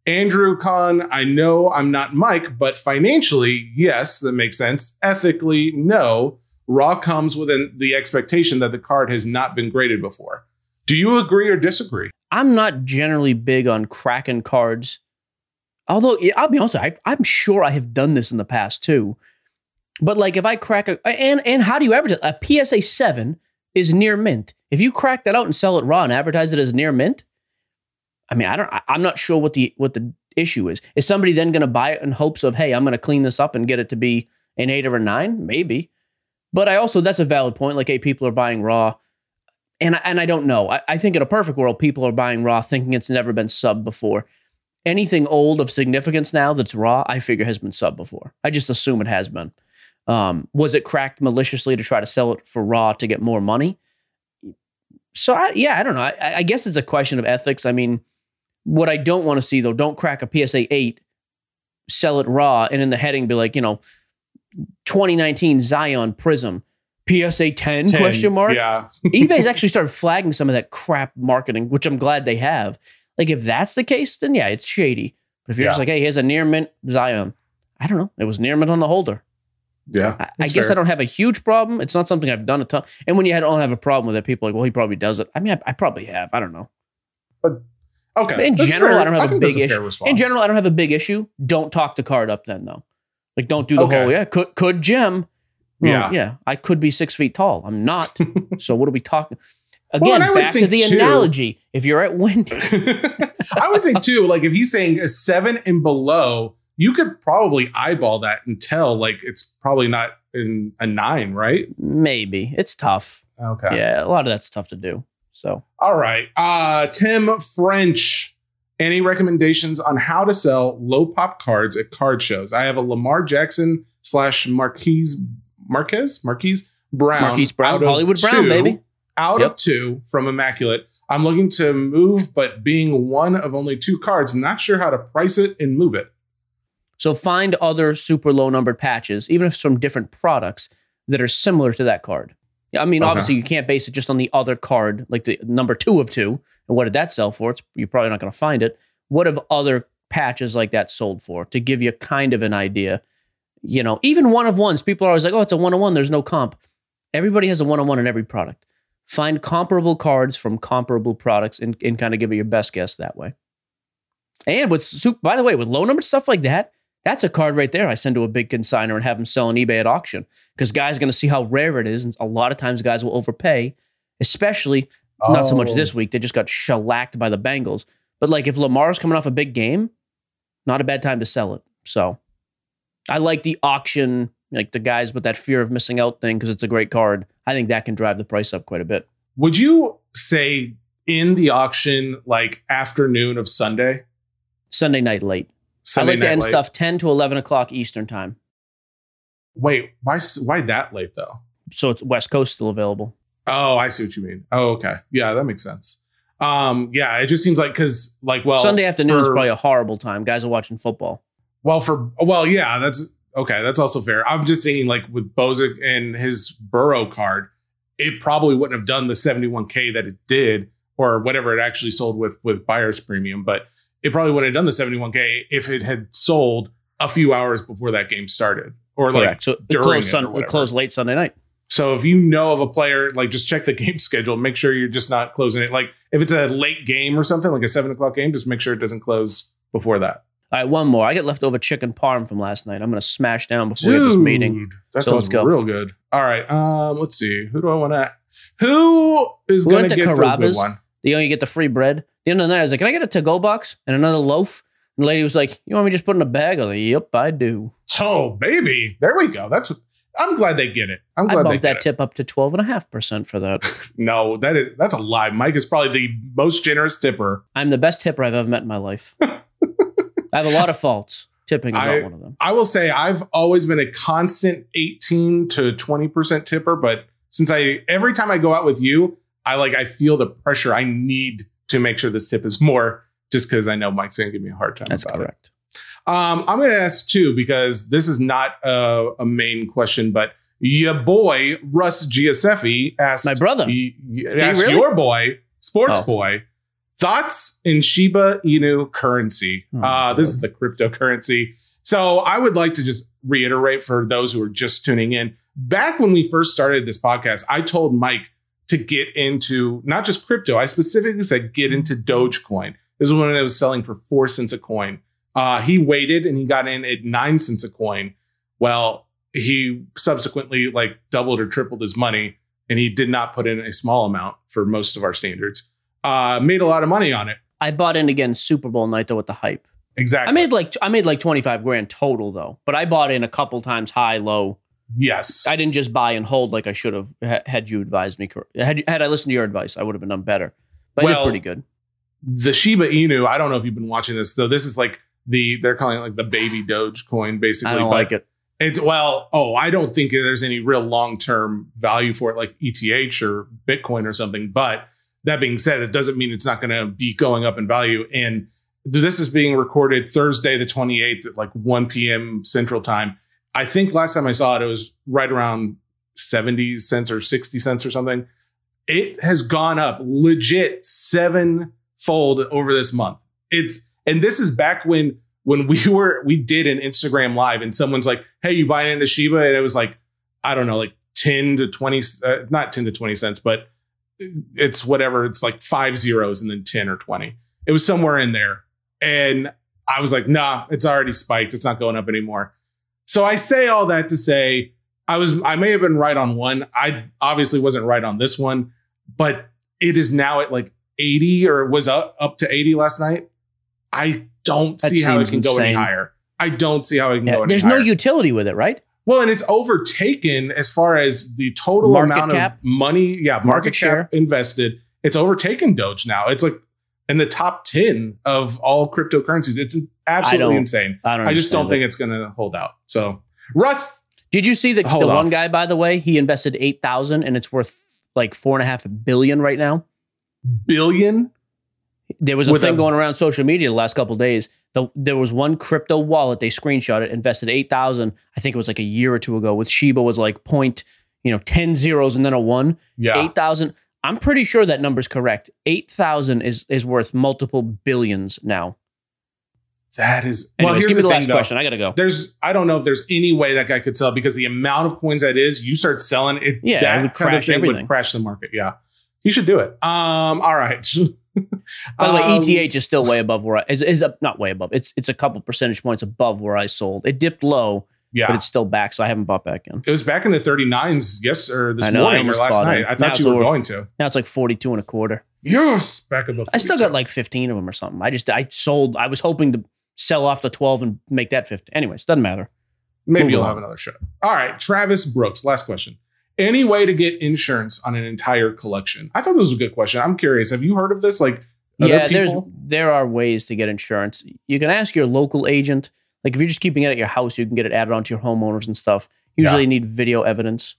Andrew Kahn, I know I'm not Mike, but financially, yes, that makes sense. Ethically, no. Raw comes within the expectation that the card has not been graded before. Do you agree or disagree? I'm not generally big on cracking cards. Although I'll be honest, I, I'm sure I have done this in the past too. But like if I crack a and and how do you advertise a PSA seven is near mint? If you crack that out and sell it raw and advertise it as near mint, I mean I don't I, I'm not sure what the what the issue is. Is somebody then going to buy it in hopes of hey I'm going to clean this up and get it to be an eight or a nine? Maybe. But I also that's a valid point. Like hey people are buying raw and I- and I don't know. I, I think in a perfect world, people are buying raw, thinking it's never been subbed before. Anything old of significance now that's raw, I figure has been subbed before. I just assume it has been. Um, was it cracked maliciously to try to sell it for raw to get more money? So I, yeah, I don't know. I, I guess it's a question of ethics. I mean, what I don't want to see though, don't crack a PSA eight, sell it raw, and in the heading be like, you know, 2019 Zion Prism. PSA 10, question mark Yeah. eBay's actually started flagging some of that crap marketing, which I'm glad they have. Like, if that's the case, then yeah, it's shady. But if you're just like, hey, here's a near mint Zion, I don't know. It was near mint on the holder. Yeah. I, I guess fair. I don't have a huge problem. It's not something I've done a ton. And when you don't have a problem with it, people are like, well, he probably does it. I mean, I, I probably have. I don't know. But okay. In general, fair. I don't have a big that's issue. response. In general, I don't have a big issue. Don't talk the card up then, though. Like, don't do the Okay. whole, yeah, could, could Jim. Well, Yeah. Yeah. I could be six feet tall. I'm not. so what are we talking? Again, I would back to the too- analogy. If you're at Wendy, I would think too, like if he's saying a seven and below, you could probably eyeball that and tell like it's probably not in a nine, right? maybe. It's tough. Okay. Yeah, a lot of that's tough to do. So All right. Uh Tim French. Any recommendations on how to sell low pop cards at card shows? I have a Lamar Jackson slash Marquise Marquez Marquise Brown. Marquise Brown, Hollywood Brown, baby. Out Yep. of two from Immaculate. I'm looking to move, but being one of only two cards, not sure how to price it and move it. So find other super low numbered patches, even if it's from different products that are similar to that card. I mean, Okay. obviously you can't base it just on the other card, like the number two of two. And what did that sell for? It's you're probably not going to find it. What have other patches like that sold for? To give you kind of an idea. You know, even one of ones, people are always like, oh, it's a one on one. There's no comp. Everybody has a one on one in every product. Find comparable cards from comparable products and, and kind of give it your best guess that way. And with, by the way, with low numbered stuff like that, That's a card right there. I send to a big consigner and have them sell on eBay at auction because guys are going to see how rare it is, and a lot of times guys will overpay, especially not so much Oh. this week. They just got shellacked by the Bengals. But like if Lamar's coming off a big game, not a bad time to sell it. So I like the auction, like the guys with that fear of missing out thing because it's a great card. I think that can drive the price up quite a bit. Would you say in the auction, like afternoon of Sunday? Sunday night late. Sunday I like to end late? stuff 10 to 11 o'clock Eastern time. Wait, why? Why that late though? So it's West Coast still available. Oh, I see what you mean. Oh, okay. Yeah, that makes sense. Um, yeah, it just seems like because like well Sunday afternoon is probably a horrible time. Guys are watching football. Well, for well, yeah, that's okay. That's also fair. I'm just thinking like with Bozic and his Burrow card, it probably wouldn't have done the 71k that it did, or whatever it actually sold with with buyer's premium. But it probably wouldn't have done the 71k if it had sold a few hours before that game started, or like Correct. So it during closed, it sun, it closed late Sunday night. So if you know of a player, like just check the game schedule. Make sure you're just not closing it. Like if it's a late game or something, like a seven o'clock game, just make sure it doesn't close before that. All right, one more. I got leftover chicken parm from last night. I'm to smash down before we have this meeting. That So sounds let's go. real good. All right. Um, let's see. Who do I want to? Who is We going to get the good Carrabba's. one? You know, you get the free bread. The end of the night, I was like, "Can I get a to-go box and another loaf?" And the lady was like, "You want me to just put in a bag?" I was like, "Yep, I do." Oh, baby, there we go. That's. I'm glad they get it. I'm I glad they bumped get that it. tip up to twelve and a half percent for that. No, that is that's a lie. Mike is probably the most generous tipper. I'm the best tipper I've ever met in my life. I have a lot of faults. Tipping is I- not one of them. I will say I've always been a constant 18 to 20 percent tipper, but since I every time I go out with you, I like I feel the pressure. I need to make sure this tip is more, just because I know Mike's going to give me a hard time. That's about it. correct. Um, I'm going to ask two because this is not a, a main question, but your boy Russ Gioseffi asked My brother. y- asked really? your boy, Sports Oh. Boy, thoughts in Shiba Inu currency. Oh, uh, this is the cryptocurrency. So I would like to just reiterate for those who are just tuning in. Back when we first started this podcast, I told Mike to get into not just crypto. I specifically said get into Dogecoin. This is when it was selling for four cents a coin. Uh, he waited and he got in at nine cents a coin. Well, he subsequently like doubled or tripled his money, and he did not put in a small amount for most of our standards. Uh, made a lot of money on it. I bought in again Super Bowl night though with the hype. Exactly. I made like I made like 25 grand total though, but I bought in a couple times high, low. Yes. I didn't just buy and hold like I should have had you advised me. Had had I listened to your advice, I would have been done better. But I Well, did pretty good. the Shiba Inu. I don't know if you've been watching this. So this is like the they're calling it like the baby Doge coin, basically. I don't but like it. It's well, oh, I don't think there's any real long term value for it, like ETH or Bitcoin or something. But that being said, it doesn't mean it's not going to be going up in value. And this is being recorded Thursday, the 28th at like 1 p.m. Central Time. I think last time I saw it, it was right around 70 cents or 60 cents or something. It has gone up legit sevenfold over this month. It's and this is back when when we were we did an Instagram live and someone's like, "Hey, you buying into Shiba?" and it was like, I don't know, like ten to twenty, uh, not ten to twenty cents, but it's whatever. It's like five zeros and then ten or twenty. It was somewhere in there, and I was like, "Nah, it's already spiked. It's not going up anymore." So I say all that to say, I was I may have been right on one. I obviously wasn't right on this one, but it is now at like eighty or was up up to eighty last night. I don't That see how it can go any higher. I don't see how it can Yeah, go any there's higher. There's no utility with it, right? well, and it's overtaken as far as the total Market amount cap? of money, yeah, market, Market cap share? invested. It's overtaken Doge now. It's like in the top 10 of all cryptocurrencies. It's absolutely don't insane. I don't. I just don't understand think it. it's going to hold out. So, Russ, Did you see the, the one guy? By the way, he invested eight thousand, and it's worth like four and a half billion right now. billion. There was a With thing a- going around social media the last couple of days. The, there was one crypto wallet they screenshot it, invested eight thousand. I think it was like a year or two ago. With Shiba was like point, you know, ten zeros and then a one. Yeah. Eight thousand. I'm pretty sure that number's correct. Eight thousand is is worth multiple billions now. That is. Anyways, well, here's give me the, the, thing, last though. question. I gotta go. There's, I don't know if there's any way that guy could sell because the amount of coins that is, you start selling it. Yeah, it that would kind of crash thing everything. would crash the market. Yeah, He should do it. Um, all right. By the way, Um, ETH is still way above where I is, is up, not way above. It's it's a couple percentage points above where I sold. It dipped low, Yeah. but it's still back, so I haven't bought back in. it was back in the 39s, yes, or this know, morning or last night. it. I thought it's you were over- going to. Now it's like 42 and a quarter. Yes, back above. I still got like 15 of them or something. I just I sold. I was hoping to sell off the 12 and make that 50. Anyways, doesn't matter. Maybe Move you'll on. have another shot. All right, Travis Brooks. Last question. Any way to get insurance on an entire collection? I thought this was a good question. I'm curious. Have you heard of this? Like, other yeah, there's there are ways to get insurance. You can ask your local agent. Like if you're just keeping it at your house, you can get it added onto your homeowners and stuff. Usually you need video evidence.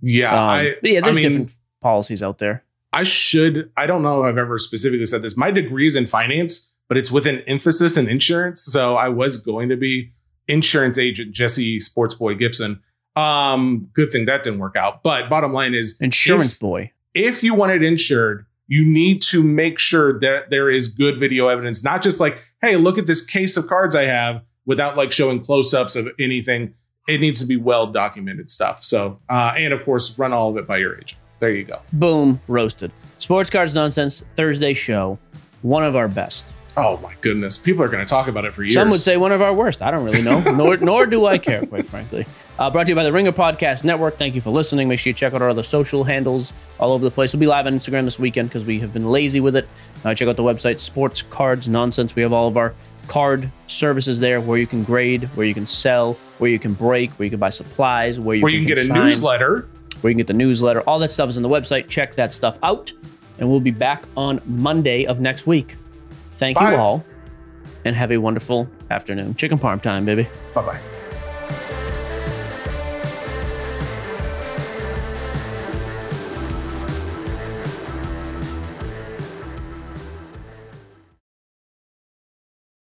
Yeah, Um, I, yeah, there's I mean, different policies out there. I should. I don't know if I've ever specifically said this. My degree is in finance, but it's with an emphasis in insurance. So I was going to be insurance agent Jesse Sportsboy Gibson. Um, good thing that didn't work out. But bottom line is, Insurance if- boy. if you want it insured, you need to make sure that there is good video evidence, not just like, hey, look at this case of cards I have without like showing close ups of anything. It needs to be well documented stuff. So, uh, and of course, run all of it by your agent. There you go. Boom, roasted. Sports cards nonsense Thursday show. One of our best. Oh my goodness. People are going to talk about it for years. Some would say one of our worst. I don't really know, nor nor do I care, quite frankly. Uh, brought to you by the Ringer Podcast Network. Thank you for listening. Make sure you check out our other social handles all over the place. We'll be live on Instagram this weekend because we have been lazy with it. Uh, check out the website Sports Cards Nonsense. We have all of our card services there, where you can grade, where you can sell, where you can break, where you can buy supplies, where you where you can get a newsletter. where you can get the newsletter. All that stuff is on the website. Check that stuff out, and we'll be back on Monday of next week. Thank Bye. you all, and have a wonderful afternoon. Chicken parm time, baby. Bye bye.